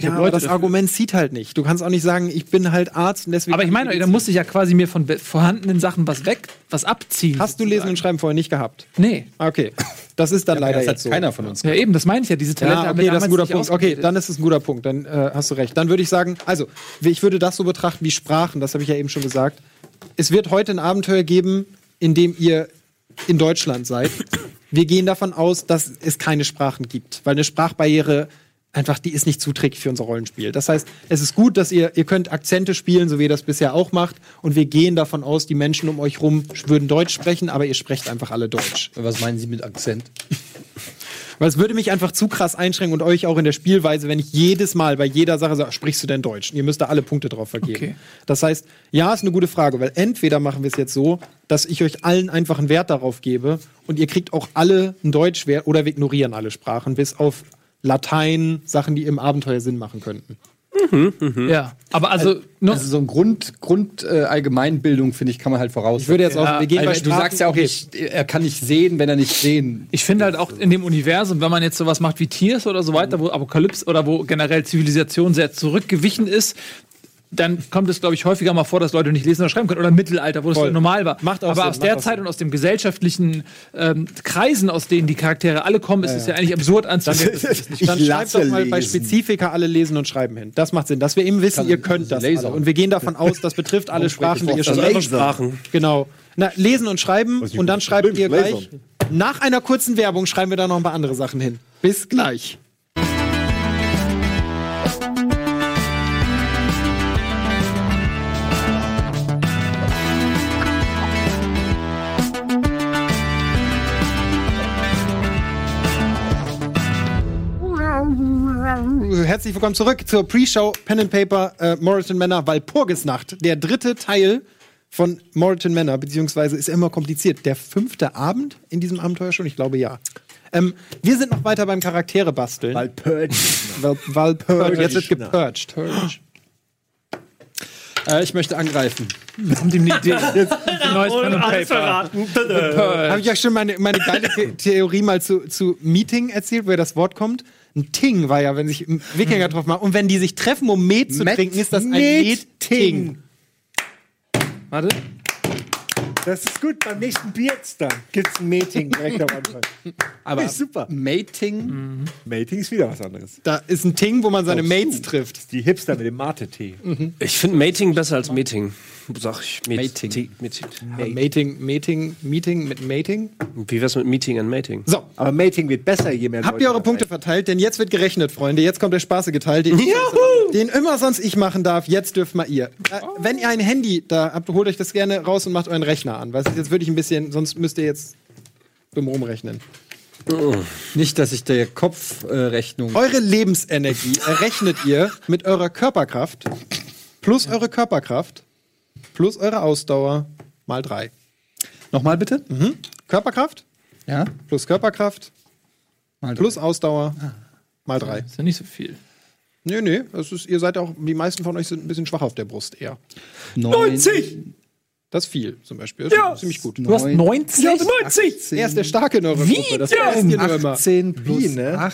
Ich Ja, aber Leute das. Argument zieht halt nicht. Du kannst auch nicht sagen, ich bin halt Arzt und deswegen. Aber ich meine, da muss ich ja quasi mir von vorhandenen Sachen was weg, was abziehen. Hast du Lesen und Schreiben vorher nicht gehabt? Nee. Ah, Okay. Das ist dann leider das hat jetzt so. keiner von uns. Ja, eben, das meine ich ja. Diese Talente Ja, haben wir okay, das ist ein guter nicht Punkt. Okay, dann ist es ein guter Punkt. Dann äh, hast du recht. Dann würde ich sagen, also, ich würde das so betrachten wie Sprachen, das habe ich ja eben schon gesagt. Es wird heute ein Abenteuer geben, in dem ihr in Deutschland seid. Wir gehen davon aus, dass es keine Sprachen gibt, weil eine Sprachbarriere einfach, die ist nicht zuträglich für unser Rollenspiel. Das heißt, es ist gut, dass ihr, ihr könnt Akzente spielen, so wie ihr das bisher auch macht. Und wir gehen davon aus, die Menschen um euch rum würden Deutsch sprechen, aber ihr sprecht einfach alle Deutsch. Was meinen Sie mit Akzent? Weil es würde mich einfach zu krass einschränken und euch auch in der Spielweise, wenn ich jedes Mal bei jeder Sache sage, sprichst du denn Deutsch? Und ihr müsst da alle Punkte drauf vergeben. Okay. Das heißt, ja, ist eine gute Frage, weil entweder machen wir es jetzt so, dass ich euch allen einfach einen Wert darauf gebe und ihr kriegt auch alle einen Deutschwert oder wir ignorieren alle Sprachen, bis auf Latein, Sachen, die im Abenteuer Sinn machen könnten. Ja, aber also, nur, Also so ein Grund, Grund äh, Allgemeinbildung, finde ich, kann man halt voraus. Ich würde jetzt auch, wir gehen bei also, du sagst ja auch nicht, er kann nicht sehen, wenn er nicht sehen. ich finde halt auch in dem Universum, wenn man jetzt sowas macht wie Tiers oder so weiter, wo Apokalypse oder wo generell Zivilisation sehr zurückgewichen ist, dann kommt es, glaube ich, häufiger mal vor, dass Leute nicht lesen oder schreiben können. Oder im Mittelalter, wo das Voll. so normal war. Macht Aber Sinn, aus der Zeit und aus dem gesellschaftlichen ähm, Kreisen, aus denen die Charaktere alle kommen, ist es ja eigentlich absurd anzunehmen. Dann schreibt doch mal bei Spezifika alle lesen und schreiben hin. Das macht Sinn, dass wir eben wissen, ihr könnt das Laser. alle. Und wir gehen davon aus, das betrifft alle Sprachen, die ihr schon Andere Sprachen. Genau. Na, lesen und schreiben und dann das schreibt ihr gleich. Nach einer kurzen Werbung schreiben wir da noch ein paar andere Sachen hin. Bis gleich. Herzlich willkommen zurück zur Pre-Show Pen and Paper äh, Moritan Manor Walpurgisnacht. Der dritte Teil von Moritan Manor, beziehungsweise ist immer kompliziert. Der fünfte Abend in diesem Abenteuer schon? Ich glaube ja. Ähm, wir sind noch weiter beim Charaktere basteln. Weil Purge. Val Valpurge. Jetzt wird gepurged. Äh, ich möchte angreifen. kommt ihm die Idee. Ein neues Pen and Paper. Habe ich ja schon meine, meine geile The Theorie mal zu, zu Meeting erzählt, woher das Wort kommt? Ein Ting war ja, wenn sich Wikinger drauf machen. Und wenn die sich treffen, um Met zu Met- trinken, ist das ein Met- Met-Ting. Warte. Das ist gut. Beim nächsten Bier dann gibt's ein Meeting direkt am Anfang. Aber Ist super. Mating, Mating ist wieder was anderes. Da ist ein Ting, wo man seine Oh, Mates trifft. Die Hipster mit dem Mate-Tee. Ich finde Mating besser als Meeting. Sag ich. Mating. T- Meeting. Mating, Meeting, Meeting mit Mating. Wie wär's mit Meeting and Mating? So, Aber Mating wird besser, je mehr habt Leute ihr eure Punkte verteilt? Denn jetzt wird gerechnet, Freunde. Jetzt kommt der spaßige Teil, den, den immer sonst ich machen darf. Jetzt dürft mal ihr. Äh, wenn ihr ein Handy da habt, holt euch das gerne raus und macht euren Rechner an. Weil es ist jetzt wirklich ein bisschen, sonst müsst ihr jetzt dumm rumrechnen. nicht, dass ich der Kopfrechnung. Eure Lebensenergie errechnet ihr mit eurer Körperkraft plus eure Körperkraft plus eure Ausdauer mal drei. Nochmal bitte? Körperkraft Ja. plus Körperkraft Mal plus Ausdauer mal drei. Ist ja nicht so viel. Nee, nee, das ist, ihr seid auch, die meisten von euch sind ein bisschen schwach auf der Brust eher. 90! Das ist viel zum Beispiel. Das ist ziemlich gut. Du hast 90? 90! Er ist der Starke in eurer Gruppe. Das ihr nur immer. 18 plus Wie, ne?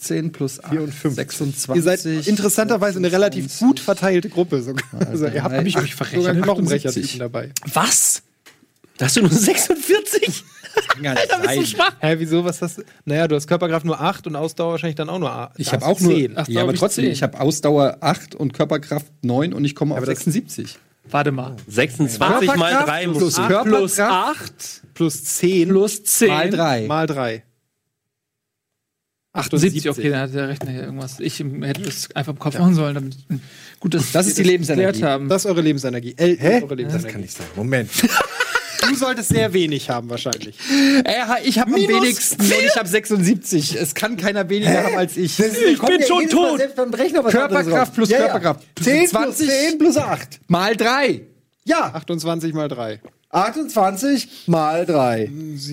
18 plus 8, 54. 26. Ihr seid interessanterweise eine relativ gut verteilte Gruppe sogar. Also ihr habt hab ich nämlich mich sogar einen verrechnet? Knochenbrecher dabei. Was? Da hast du nur 46? Alter, bist du schwach. Hä, wieso? Was hast du? Naja, du hast Körperkraft nur 8 und Ausdauer wahrscheinlich dann auch nur 8. Ich habe auch nur. 10. Ach, ja, aber ich trotzdem, 10. ich habe Ausdauer 8 und Körperkraft 9 und ich komme auf Aber das- 76. Warte mal. 26 mal 3 plus muss. Körperkraft Plus 8 plus 10 plus 10. Mal 3. mal 3. 78, okay, dann hat der Rechner hier irgendwas. Ich hätte das einfach im Kopf machen sollen. Damit, gut, dass Das ist die Lebensenergie. haben. Das ist eure Lebensenergie. L Hä? Eure Das kann Lebensenergie. nicht sein. Moment. Du solltest sehr wenig haben wahrscheinlich. Äh, ich habe am wenigsten und ich habe 76. Es kann keiner weniger haben als ich. Ich bin schon tot. Körperkraft plus Ja, ja. Körperkraft. 10 plus 20. 10 plus 8. Mal 3. Ja, 28 mal 3. 28 mal 3.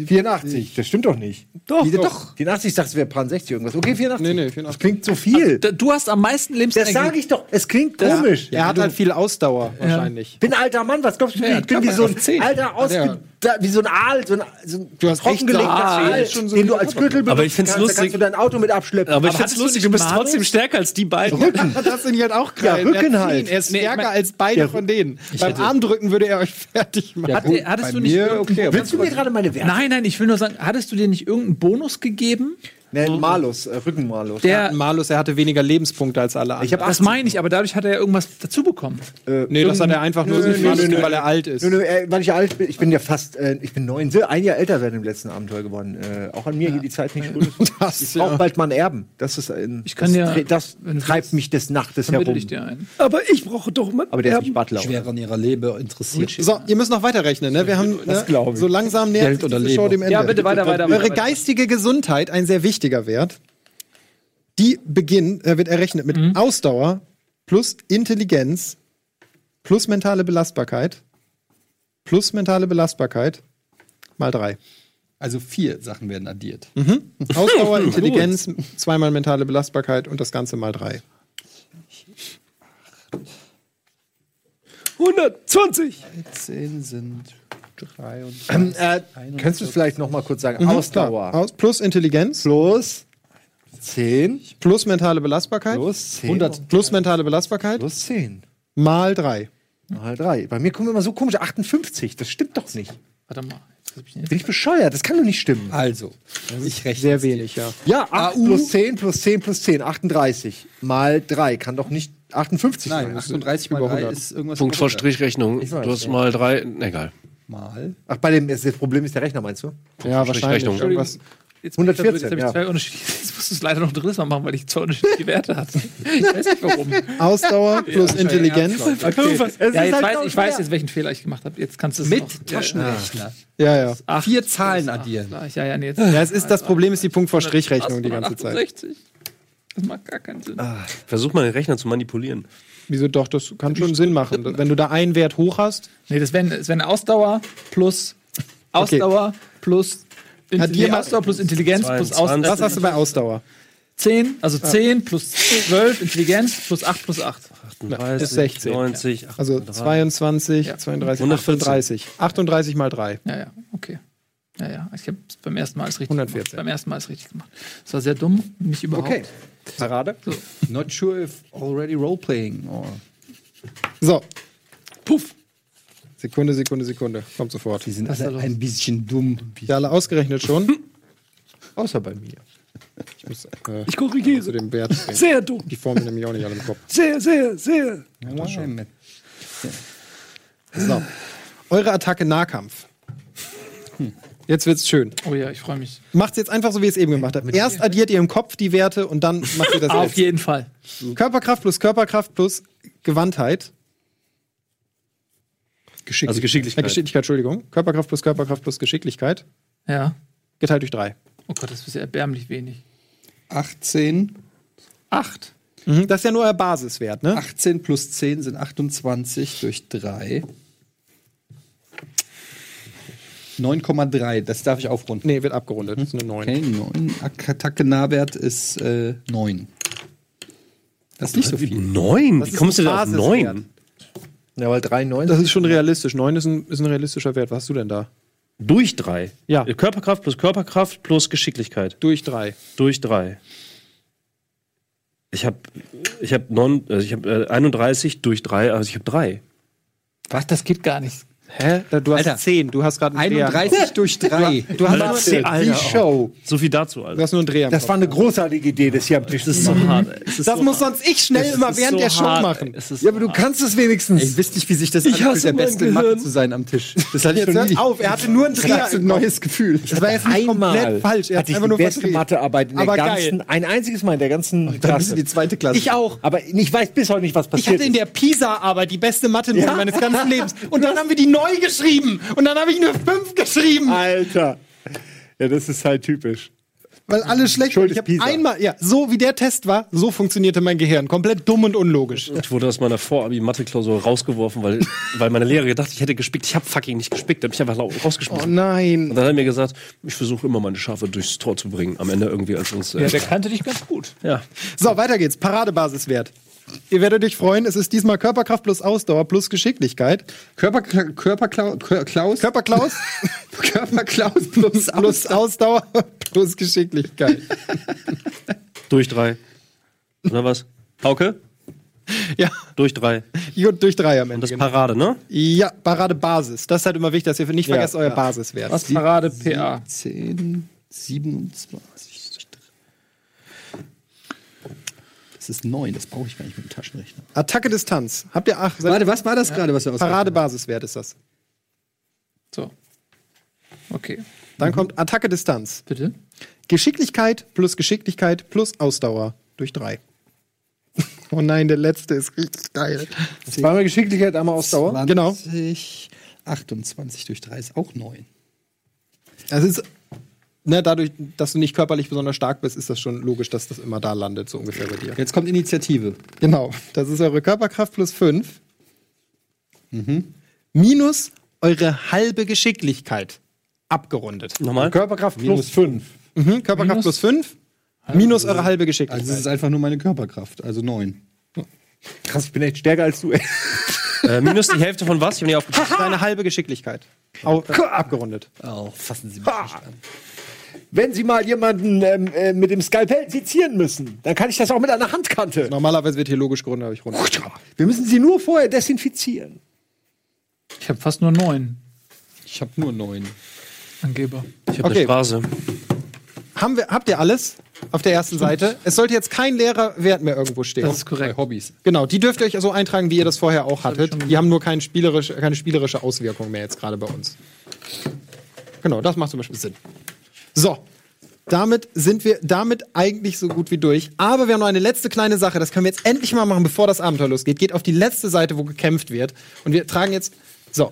84. Das stimmt doch nicht. Doch, Wie, doch. 84, ich dachte, es wäre Plan 60 irgendwas. Okay, 84. Nee, nee, Das 84. klingt so viel. Da- Du hast am meisten Das Lebensenergie. sage ich doch. Es klingt komisch. Er hat halt viel Ausdauer wahrscheinlich. Ich bin ein alter Mann, was glaubst du? Ja, ich bin wie so ein Körperkraft 10. alter ausge da, wie so ein Aal, so ein, so ein Du hast trockengelegter Aal, schon so den du als Gürtel benutzt Aber ich find's kannst, da lustig. kannst du dein Auto mit abschleppen. Aber ich find's hattest du lustig, du bist Malus? trotzdem stärker als die beiden. Das sind halt auch Ja, klein. Rücken er, halt. er ist Nee, ich stärker mein- als beide von denen. Beim Armdrücken würde er euch fertig machen. Gut, hattest bei du nicht mir, okay, Willst du mir gerade meine Werte? Nein, nein, ich will nur sagen, hattest du dir nicht irgendeinen Bonus gegeben? Nee, Malus, äh, Rückenmalus. Er Der, hat einen Malus, er hatte weniger Lebenspunkte als alle anderen. Ich hab das meine ich, aber dadurch hat er ja irgendwas dazu bekommen. nee, das hat er einfach nur so Nö, nö, nö, nö. weil er alt ist. Nö, nö, äh, weil ich ja alt bin, ich bin ja fast, äh, ich bin neun, ein Jahr älter seit dem letzten Abenteuer geworden. Äh, auch an mir geht die Zeit nicht gut. Das, ich brauche ja. bald mal ein Erben. Das ist ein, Ich kann das, tre- das wenn du treibt willst, mich des Nachtes Vermittel herum. ich dir ein. Aber ich brauche doch mal. Aber der ist nicht Butler. Schwer an ihrer Leber interessiert. So, ihr müsst noch weiterrechnen, ne? Wir haben ne, glaub ich. so langsam nähert Geld sich oder diese Show Leber? dem Ende. Ja, bitte weiter, weiter, Eure weiter. geistige Gesundheit, ein sehr wichtiger Wert. Die beginnt, äh, wird errechnet mit mhm. Ausdauer plus Intelligenz plus mentale Belastbarkeit plus mentale Belastbarkeit mal drei. Also vier Sachen werden addiert. Mhm. Ausdauer, Intelligenz, zweimal mentale Belastbarkeit und das Ganze mal drei. 120! 13 sind äh, könntest du es vielleicht noch mal kurz sagen? Ausdauer. Aus, plus Intelligenz, Plus 10. plus mentale Belastbarkeit, Plus 10. 100. plus mentale Belastbarkeit, Plus 10. mal 3. Mal 3. Bei mir kommen immer so komische 58. Das stimmt doch nicht. Warte mal. Bin ich bescheuert? Das kann doch nicht stimmen. Also, ich rechne. Sehr wenig, ja. Ja, 8 AU. plus 10 plus 10 plus 10. 38. Mal 3. Kann doch nicht 58 Nein, sein. 38 mal über 3 100. ist irgendwas. Punkt vor 100. Strichrechnung. Du hast mal drei. Egal. Mal. Ach, bei dem, das Problem ist der Rechner, meinst du? Ja, wahrscheinlich. Rechnung. Irgendwas. Jetzt, bin ich 114, verwirrt. jetzt habe ich ja. zwei unterschiedliche. Jetzt musst du es leider noch drittes Mal machen, weil ich zwei unterschiedliche Werte hatte. Ich weiß nicht warum. Ausdauer plus Intelligenz. Okay. Es Ja, jetzt halt weiß, ich weiß jetzt, welchen Fehler ich gemacht habe. Jetzt kannst du es Mit noch. Taschenrechner. Ja, ja. Acht Vier Zahlen acht addieren. Ja, ja, nee, jetzt. Ja, es ist das Problem ist die Punkt vor Strichrechnung die ganze Zeit. 68. Das macht gar keinen Sinn. Versuch mal den Rechner zu manipulieren. Wieso doch, das kann schon Sinn machen. Wenn du da einen Wert hoch hast, Nee, das wäre das wär eine Ausdauer plus Ausdauer plus Hat Intelligenz, jemand- Ausdauer plus Intelligenz plus 22. Ausdauer. was hast du bei Ausdauer? 10, also 10 plus 12 Intelligenz plus 8 plus 8. 38, ist 16. 90, Also 38. 22, Ja. 32, 114. 38. 38 mal 3. Ja, ja, okay. Ja, ja, ich habe beim ersten Mal alles richtig 114. gemacht. Beim ersten Mal alles richtig gemacht. Das war sehr dumm, nicht überhaupt. Okay. Parade. Not sure if already role-playing or. So, Puff. Sekunde, Sekunde, Sekunde. Kommt sofort. Die sind alle ein bisschen dumm. Ja, alle ausgerechnet schon. Außer bei mir. Ich muss äh, Ich korrigiere. zu dem Wert bringen. Sehr dumm. Die Formel nämlich auch nicht alle im Kopf. Sehr, sehr, sehr. Moment. So. Eure Attacke Nahkampf. Jetzt wird's schön. Oh ja, ich freue mich. Macht's jetzt einfach so, wie ihr es eben gemacht habt. Erst addiert ihr im Kopf die Werte und dann macht ihr das Auf jetzt. jeden Fall. Körperkraft plus Körperkraft plus Gewandtheit. Also Äh, Geschicklichkeit. Geschicklichkeit, Entschuldigung. Körperkraft plus Körperkraft plus Geschicklichkeit. Ja. Geteilt durch drei. Oh Gott, das ist ja erbärmlich wenig. 18. 8. Mhm, das ist ja nur euer Basiswert, ne? 18 plus 10 sind 28 durch 3. 9,3. Das darf ich aufrunden. Nee, wird abgerundet. Das ist eine 9. Okay, 9. Attacke-Nahwert ist äh, 9. Das ist nicht so viel. Neun? Das Wie ist kommst du denn auf Basiswert. neun? Ja, weil 93. Das ist schon realistisch. 9 ist ein, ist ein realistischer Wert. Was hast du denn da? Durch drei. Ja. Äh, Körperkraft plus Körperkraft plus Geschicklichkeit. Durch drei. Durch drei. Ich habe ich hab non, also ich hab, äh, 31 durch drei, also ich habe drei. Was? Das geht gar nicht. Hä? Da- Du hast Alter. 10. Du hast gerade einen Dreher. 31 durch 3. Du hast, nur, Alter, einen- Die Show. So viel dazu, du Alter. hast nur einen Dreher. Das Kopf. war eine großartige Idee, das hier am Tisch zu ist so hart. ist das so muss hart. sonst ich schnell Es immer während so der Show hart, machen. Ja, aber du kannst es wenigstens. Ey, wisst nicht, wie sich das Ich anfühlt, der beste in Mathe zu sein am Tisch. Das hatte ich Jetzt hört nie. auf. Er hatte nur einen Das Dreher. ist ein neues Gefühl. Das war jetzt nicht komplett falsch. Er hat hatte ich einfach die nur beste. Mathearbeit in der ganzen, ein einziges Mal in der ganzen du Klasse. die zweite Klasse. Ich auch. Aber ich weiß bis heute nicht, was Ich passiert hatte in der PISA-Arbeit die beste Ja? meines ganzen Lebens. Und dann haben wir die neu geschrieben. Und dann habe ich nur fünf geschrieben. Alter. Ja, das ist halt typisch. Weil alle schlecht Schuld. Ich ist habe Pisa. einmal, ja, so wie der Test war, so funktionierte mein Gehirn. Komplett dumm und unlogisch. Ich wurde aus meiner Vorabi-Mathe-Klausur rausgeworfen, weil, weil meine Lehrer gedacht, ich hätte gespickt. Ich habe fucking nicht gespickt, hab mich einfach lau- Oh rausgeschmissen. nein. Und dann hat er mir gesagt, ich versuche immer meine Schafe durchs Tor zu bringen. Am Ende irgendwie als uns. Äh, Ja, der kannte dich ganz gut. ja. So, weiter geht's. Paradebasiswert. Ihr werdet euch freuen, es ist diesmal Körperkraft plus Ausdauer plus Geschicklichkeit. Körper, Körperklaus. Klaus. Körperklaus Körperklaus plus plus Ausdauer plus Geschicklichkeit. Durch drei. Oder was? Hauke? Ja, Durch drei. gut durch drei am Und Ende. das genau. Parade, ne? Ja, Paradebasis. Das ist halt immer wichtig, dass ihr nicht Ja, vergesst euer ja. Basiswert. Was? Parade PA. 10, 27. Das ist 9, das brauche ich gar nicht mit dem Taschenrechner. Attacke Distanz. Habt ihr ach, Warte, was war das gerade, was wir ausgerechnet? Paradebasiswert ist das. So. Okay. Dann kommt Attacke Distanz. Bitte? Geschicklichkeit plus Geschicklichkeit plus Ausdauer durch drei. Oh nein, der letzte ist richtig geil. Zweimal Geschicklichkeit, einmal Ausdauer. Genau. 20, 28 durch 3 ist auch 9. Es ist, ne, dadurch, dass du nicht körperlich besonders stark bist, ist das schon logisch, dass das immer da landet, so ungefähr bei dir. Jetzt kommt Initiative. Genau. Das ist eure Körperkraft plus 5. Mhm. Minus eure halbe Geschicklichkeit. Abgerundet. Nochmal? Körperkraft plus 5. Mhm, Körperkraft Minus- plus 5. Minus eure halbe Geschicklichkeit. Also es ist einfach nur meine Körperkraft, also 9. Krass, ich bin echt stärker als du. ey. Äh, minus die Hälfte von was? Ich hab nicht aufgepasst. Deine halbe Geschicklichkeit. Au, äh, abgerundet. Oh, fassen Sie mich Ha! nicht an. Wenn Sie mal jemanden ähm, äh, mit dem Skalpell sezieren müssen, dann kann ich das auch mit einer Handkante. Normalerweise wird hier logisch gerundet, aber ich runde. Wir müssen sie nur vorher desinfizieren. Ich habe fast nur neun Ich habe nur neun. Angeber. Ich habe Okay. eine Straße. Haben wir, habt ihr alles auf der ersten Seite? Es sollte jetzt kein leerer Wert mehr irgendwo stehen. Das ist korrekt. Bei Hobbys. Genau, die dürft ihr euch so eintragen, wie ihr das vorher auch hattet. Die haben nur kein spielerisch, keine spielerische Auswirkung mehr jetzt gerade bei uns. Genau, das macht zum Beispiel Sinn. So, damit sind wir damit eigentlich so gut wie durch. Aber wir haben noch eine letzte kleine Sache, das können wir jetzt endlich mal machen, bevor das Abenteuer losgeht. Geht auf die letzte Seite, wo gekämpft wird. Und wir tragen jetzt. So.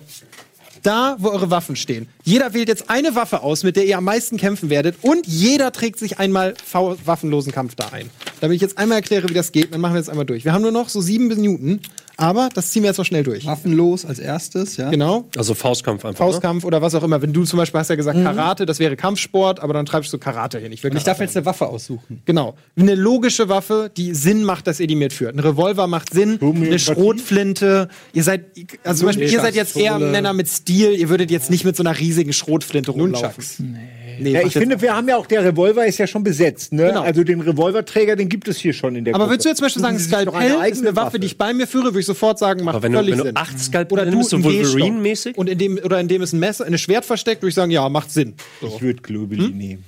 Da, wo eure Waffen stehen. Jeder wählt jetzt eine Waffe aus, mit der ihr am meisten kämpfen werdet. Und jeder trägt sich einmal waffenlosen Kampf da ein. Damit ich jetzt einmal erkläre, wie das geht, dann machen wir jetzt einmal durch. Wir haben nur noch so sieben Minuten, aber das ziehen wir jetzt noch schnell durch. Waffenlos als erstes, ja. Genau. Also Faustkampf einfach. Ne? Faustkampf oder was auch immer. Wenn du zum Beispiel hast ja gesagt Karate, das wäre Kampfsport, aber dann treibst du Karate hin. Ich, will Und ich darf jetzt eine Waffe aussuchen. Genau. Eine logische Waffe, die Sinn macht, dass ihr die mitführt. Ein Revolver macht Sinn, eine. Schrotflinte. Ihr seid, also zum Beispiel, ihr seid jetzt eher. Männer mit Stil. Ihr würdet jetzt nicht mit so einer riesigen Schrotflinte rumlaufen. Nunchucks. Nee, Ja, ich finde, wir haben ja auch, der Revolver ist ja schon besetzt. Ne? Genau. Also den Revolverträger, den gibt es hier schon in der aber Gruppe. würdest du jetzt zum Beispiel sagen, Skalpell eine ist eine eigene Waffe, die ich bei mir führe, würde ich sofort sagen, macht Aber wenn du, völlig wenn du Sinn. acht Skalpelle Oder du nimmst, so ein. Wolverine-mäßig. Und in dem, oder in dem ist ein Messer, eine Schwert versteckt, würde ich sagen, ja, macht Sinn. So. Ich würde Globuli nehmen.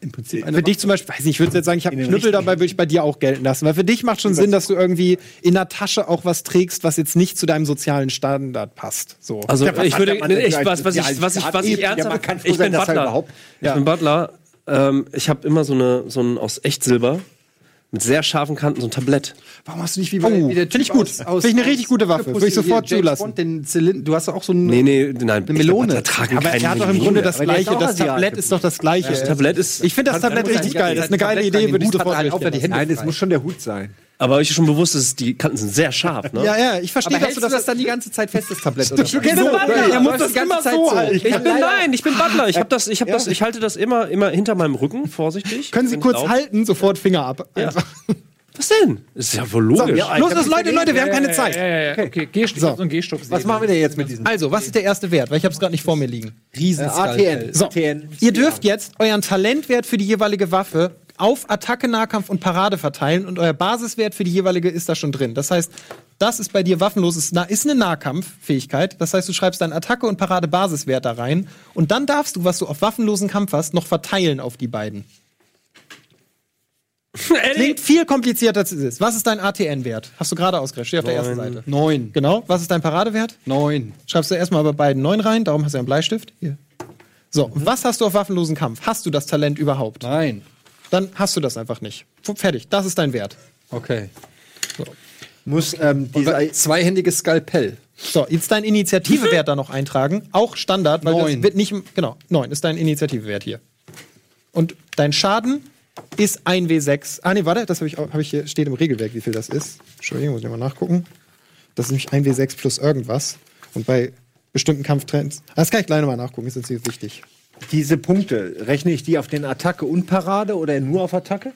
Im Prinzip eine Für dich zum Beispiel, weiß nicht, ich würde jetzt sagen, ich habe In einen Knüppel dabei, würde ich bei dir auch gelten lassen. Weil für dich macht schon Sinn, dass du irgendwie in der Tasche auch was trägst, was jetzt nicht zu deinem sozialen Standard passt. So. Also Ja, was ich würde, ich, was, was, ich, was, ich, was ich Ja, ernsthaft, kann froh ich sein, bin dass er Butler. überhaupt- Ich bin Butler. Ähm, ich habe immer so eine, so ein aus Echtsilber mit sehr scharfen Kanten so ein Tablett. Warum hast du nicht wie Oh, wie der find ich Typ gut. aus- aus- Find ich eine richtig gute Waffe. Würde ich sofort zulassen. Bond, den Zylinder, du hast doch auch so einen Nee, nee, nein. Eine Melone. Tragen Aber er hat doch im. Grunde das Aber gleiche. Das. Tablett ist doch das gleiche. Das Tablett ist. ich finde das Tablett richtig geil. Das ist eine geile Idee, würde ich sofort Nein, das frei. muss schon der Hut sein. Aber euch ist schon bewusst, dass die Kanten sind sehr scharf, ne? Ja, ja, ich verstehe, Aber dass hältst du du das das dann die ganze Zeit fest, das Tablett? Oder Du was? kennst So, Butler, er muss das hast die ganze immer Zeit so halten. Ich bin, nein, ich bin Butler. Ich habe das, ich habe das, ich halte das immer, immer hinter meinem Rücken, vorsichtig. Können Sie kurz halten, sofort Finger ab. Ja. Einfach. Was denn? Das ist ja wohl logisch. ja, Los, los, Leute, Leute, wir haben keine Ja, Zeit. ja, ja. Okay, Gehstock, So. so. ein Gehstock. Was machen wir denn jetzt mit diesem Also, was ist der erste Wert? Weil ich habe es gerade nicht vor mir liegen. ATN? So, ATN. ihr dürft jetzt euren Talentwert für die jeweilige Waffe auf Attacke, Nahkampf und Parade verteilen und euer Basiswert für die jeweilige ist da schon drin. Das heißt, das ist bei dir waffenlos, ist, eine Nahkampffähigkeit. Das heißt, du schreibst deinen Attacke- und Parade-Basiswert da rein und dann darfst du, was du auf waffenlosen Kampf hast, noch verteilen auf die beiden. Klingt viel komplizierter als es ist. Was ist dein ATN-Wert? Hast du gerade ausgerechnet. Steht auf der ersten Seite. Neun. Genau. Was ist dein Paradewert? Neun. Schreibst du erstmal bei beiden 9 rein, darum hast du ja einen Bleistift. Hier. So, was hast du auf waffenlosen Kampf? Hast du das Talent überhaupt? Nein. Dann hast du das einfach nicht. Fertig, das ist dein Wert. Okay. Muss ähm, dieser. Zweihändiges Skalpell. So, jetzt dein Initiativewert da noch eintragen. Auch Standard, weil Neun. das wird nicht. Genau, 9 ist dein Initiativewert hier. Und dein Schaden ist 1W6. Ah, nee, warte, das habe ich, auch- hab ich hier, steht im Regelwerk, wie viel das ist. Entschuldigung, muss ich mal nachgucken. Das ist nämlich 1W6 plus irgendwas. Und bei bestimmten Kampftrends. Ah, Das kann ich gleich nochmal nachgucken, ist jetzt nicht wichtig. Diese Punkte, rechne ich die auf den Attacke und Parade oder nur auf Attacke?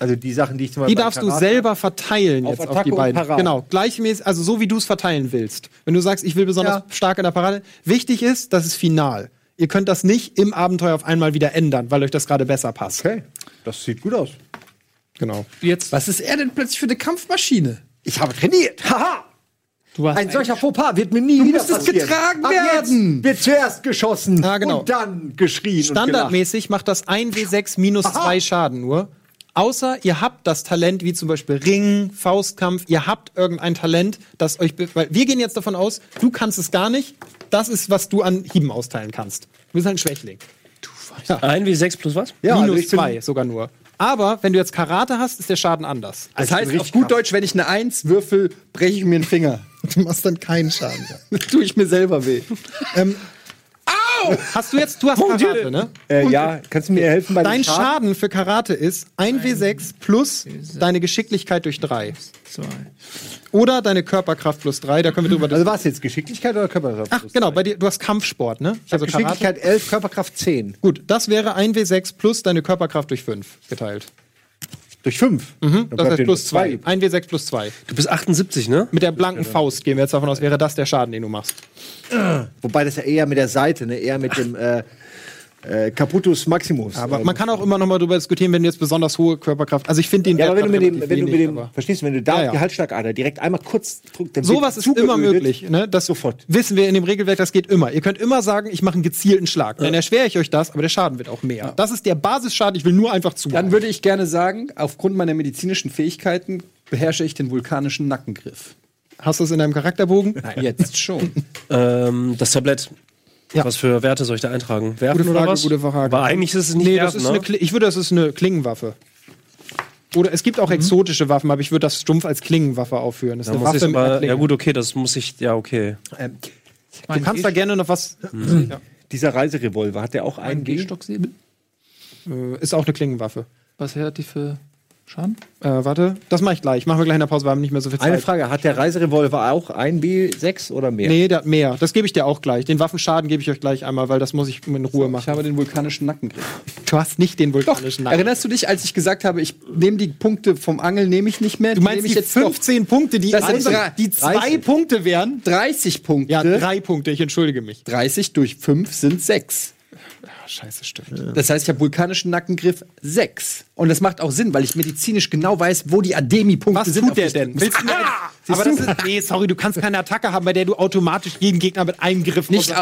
Also die Sachen, die ich zum Die Beispiel. bei darfst du Karate- selber verteilen Auf jetzt auf Attacke die und beiden. Parade. Genau, gleichmäßig, also so wie du es verteilen willst. Wenn du sagst, ich will besonders Ja. stark in der Parade. Wichtig ist, das ist final. Ihr könnt das nicht im Abenteuer auf einmal wieder ändern, weil euch das gerade besser passt. Okay, das sieht gut aus. Genau. Jetzt, Was ist er denn plötzlich für eine Kampfmaschine? Ich habe trainiert. Haha! Du Ein solcher Fauxpas wird mir nie wieder musstest passieren. getragen Ab werden. Jetzt wird zuerst geschossen Ah, genau. und dann geschrien Standardmäßig macht das 1W6 minus 2 Schaden nur. Außer ihr habt das Talent, wie zum Beispiel Ring, Faustkampf, ihr habt irgendein Talent, das euch. Weil wir gehen jetzt davon aus, du kannst es gar nicht. Das ist, was du an Hieben austeilen kannst. Du bist halt ein Schwächling. Ein wie sechs plus was? Ja, also minus ich bin- 2 sogar nur. Aber wenn du jetzt Karate hast, ist der Schaden anders. Das heißt, auf gut Deutsch, wenn ich eine Eins würfel, breche ich mir einen Finger. Du machst dann keinen Schaden. Tue ich mir selber weh. Hast du jetzt, du hast Karate, ne? Äh, ja, kannst du mir helfen bei Dein dem Schaden? Schaden für Karate ist 1W6 plus deine Geschicklichkeit durch 3. zwei. Oder deine Körperkraft plus 3. Da können wir drüber Also was jetzt? Geschicklichkeit oder Körperkraft? Ach, genau, bei dir, du hast Kampfsport, ne? Also Geschicklichkeit 11, Körperkraft 10. Gut, das wäre 1W6 plus deine Körperkraft durch 5 geteilt. Durch 5. Mhm, das heißt plus 2. 1W6 plus 2. Du bist 78, ne? Mit der blanken Faust gehen wir jetzt davon aus, wäre das der Schaden, den du machst. Wobei das ja eher mit der Seite, ne? eher mit dem äh, äh, Caputus Maximus. Aber äh, man kann auch immer noch mal darüber diskutieren, wenn du jetzt besonders hohe Körperkraft. Also ich finde den ja, aber wenn du mit dem, wenn du mit dem, verstehst du, wenn du da Ja, ja. die Halsschlagader direkt einmal kurz drückst, dann Sowas ist immer möglich. Ne? Das Sofort. wissen wir in dem Regelwerk, das geht immer. Ihr könnt immer sagen, ich mache einen gezielten Schlag. Dann erschwere ich euch das, aber der Schaden wird auch mehr. Das ist der Basisschaden, ich will nur einfach zu. Dann würde ich gerne sagen, aufgrund meiner medizinischen Fähigkeiten beherrsche ich den vulkanischen Nackengriff. Hast du es in deinem Charakterbogen? Jetzt schon. Ähm, das Tablett. Ja. Was für Werte soll ich da eintragen? Werfen Gute oder Frage, was? gute Frage. Aber eigentlich ist es nicht Nee, werfen, das ist ne? eine, ich würde, das ist eine Klingenwaffe. Oder es gibt auch exotische Waffen, aber ich würde das stumpf als Klingenwaffe aufführen. Das ist Da eine muss ich Waffe mit Klinge. ja gut, okay, das muss ich, ja okay. Du kannst da gerne noch was. Ja. Dieser Reiserevolver, hat der auch einen G? Gehstocksäbel? Äh, Ist auch eine Klingenwaffe. Was hat die für Schaden? Äh, warte, das mache ich gleich. Machen wir gleich in der Pause, wir haben nicht mehr so viel Zeit. Eine Frage, hat der Reiserevolver auch ein B6 oder mehr? Nee, der hat mehr. Das gebe ich dir auch gleich. Den Waffenschaden gebe ich euch gleich einmal, weil das muss ich in Ruhe Ich machen. habe den vulkanischen Nackengriff. Du hast nicht den Doch, vulkanischen Nacken. erinnerst du dich, als ich gesagt habe, ich nehme die Punkte vom Angel, nehme ich nicht mehr? Du meinst nehme ich die jetzt doch 15 Punkte, die, Das sind also, die zwei 30. Punkte wären? 30 Punkte. Ja, drei Punkte, ich entschuldige mich. 30 durch 5 sind 6. Scheiße, stimmt. Das heißt, ich habe vulkanischen Nackengriff 6. Und das macht auch Sinn, weil ich medizinisch genau weiß, wo die Ademi-Punkte Was sind. tut auf der die- denn? Willst du mir, aber das ist, nee, sorry, du kannst keine Attacke haben, bei der du automatisch jeden Gegner mit einem Griff Nicht, äh,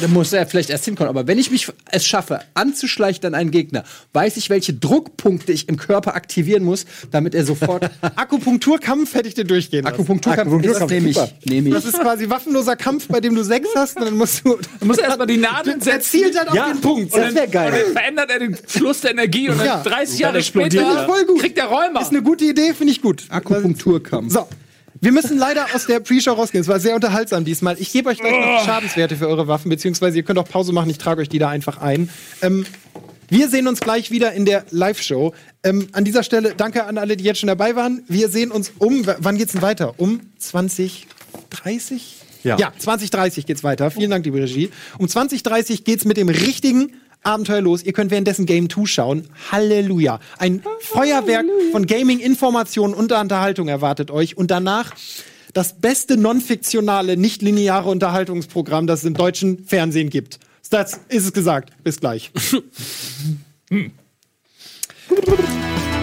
da muss er vielleicht erst hinkommen. Aber wenn ich mich es schaffe, anzuschleichen an einen Gegner, weiß ich, welche Druckpunkte ich im Körper aktivieren muss, damit er sofort Akupunkturkampf hätte ich dir durchgehen lassen. Akupunkturkampf Akupunkturkampf, das nehme ich. Nehme ich. Das ist quasi waffenloser Kampf, bei dem du sechs hast, und dann musst du. Du musst erstmal die Nadeln Der setzen. zielt halt auf Ja, den Punkt. das wäre Und geil. dann verändert er den Fluss der Energie und dann Ja. 30 Jahre explodiert später er. Voll gut. kriegt der Räumer. Ist eine gute Idee, finde ich gut. Akupunkturkampf. So. Wir müssen leider aus der Pre-Show rausgehen. Es war sehr unterhaltsam diesmal. Ich gebe euch gleich noch die Schadenswerte für eure Waffen, beziehungsweise ihr könnt auch Pause machen. Ich trage euch die da einfach ein. Ähm, wir sehen uns gleich wieder in der Live-Show. Ähm, an dieser Stelle danke an alle, die jetzt schon dabei waren. Wir sehen uns um. Wann geht's denn weiter? Um 2030? Ja. ja, 2030 geht's weiter. Vielen Dank, liebe Regie. Um 2030 geht's mit dem richtigen Abenteuer los. Ihr könnt währenddessen Game 2 schauen. Halleluja. Ein Halleluja. Feuerwerk von Gaming-Informationen und Unterhaltung erwartet euch. Und danach das beste non-fiktionale, nicht-lineare Unterhaltungsprogramm, das es im deutschen Fernsehen gibt. Das ist es gesagt. Bis gleich. hm.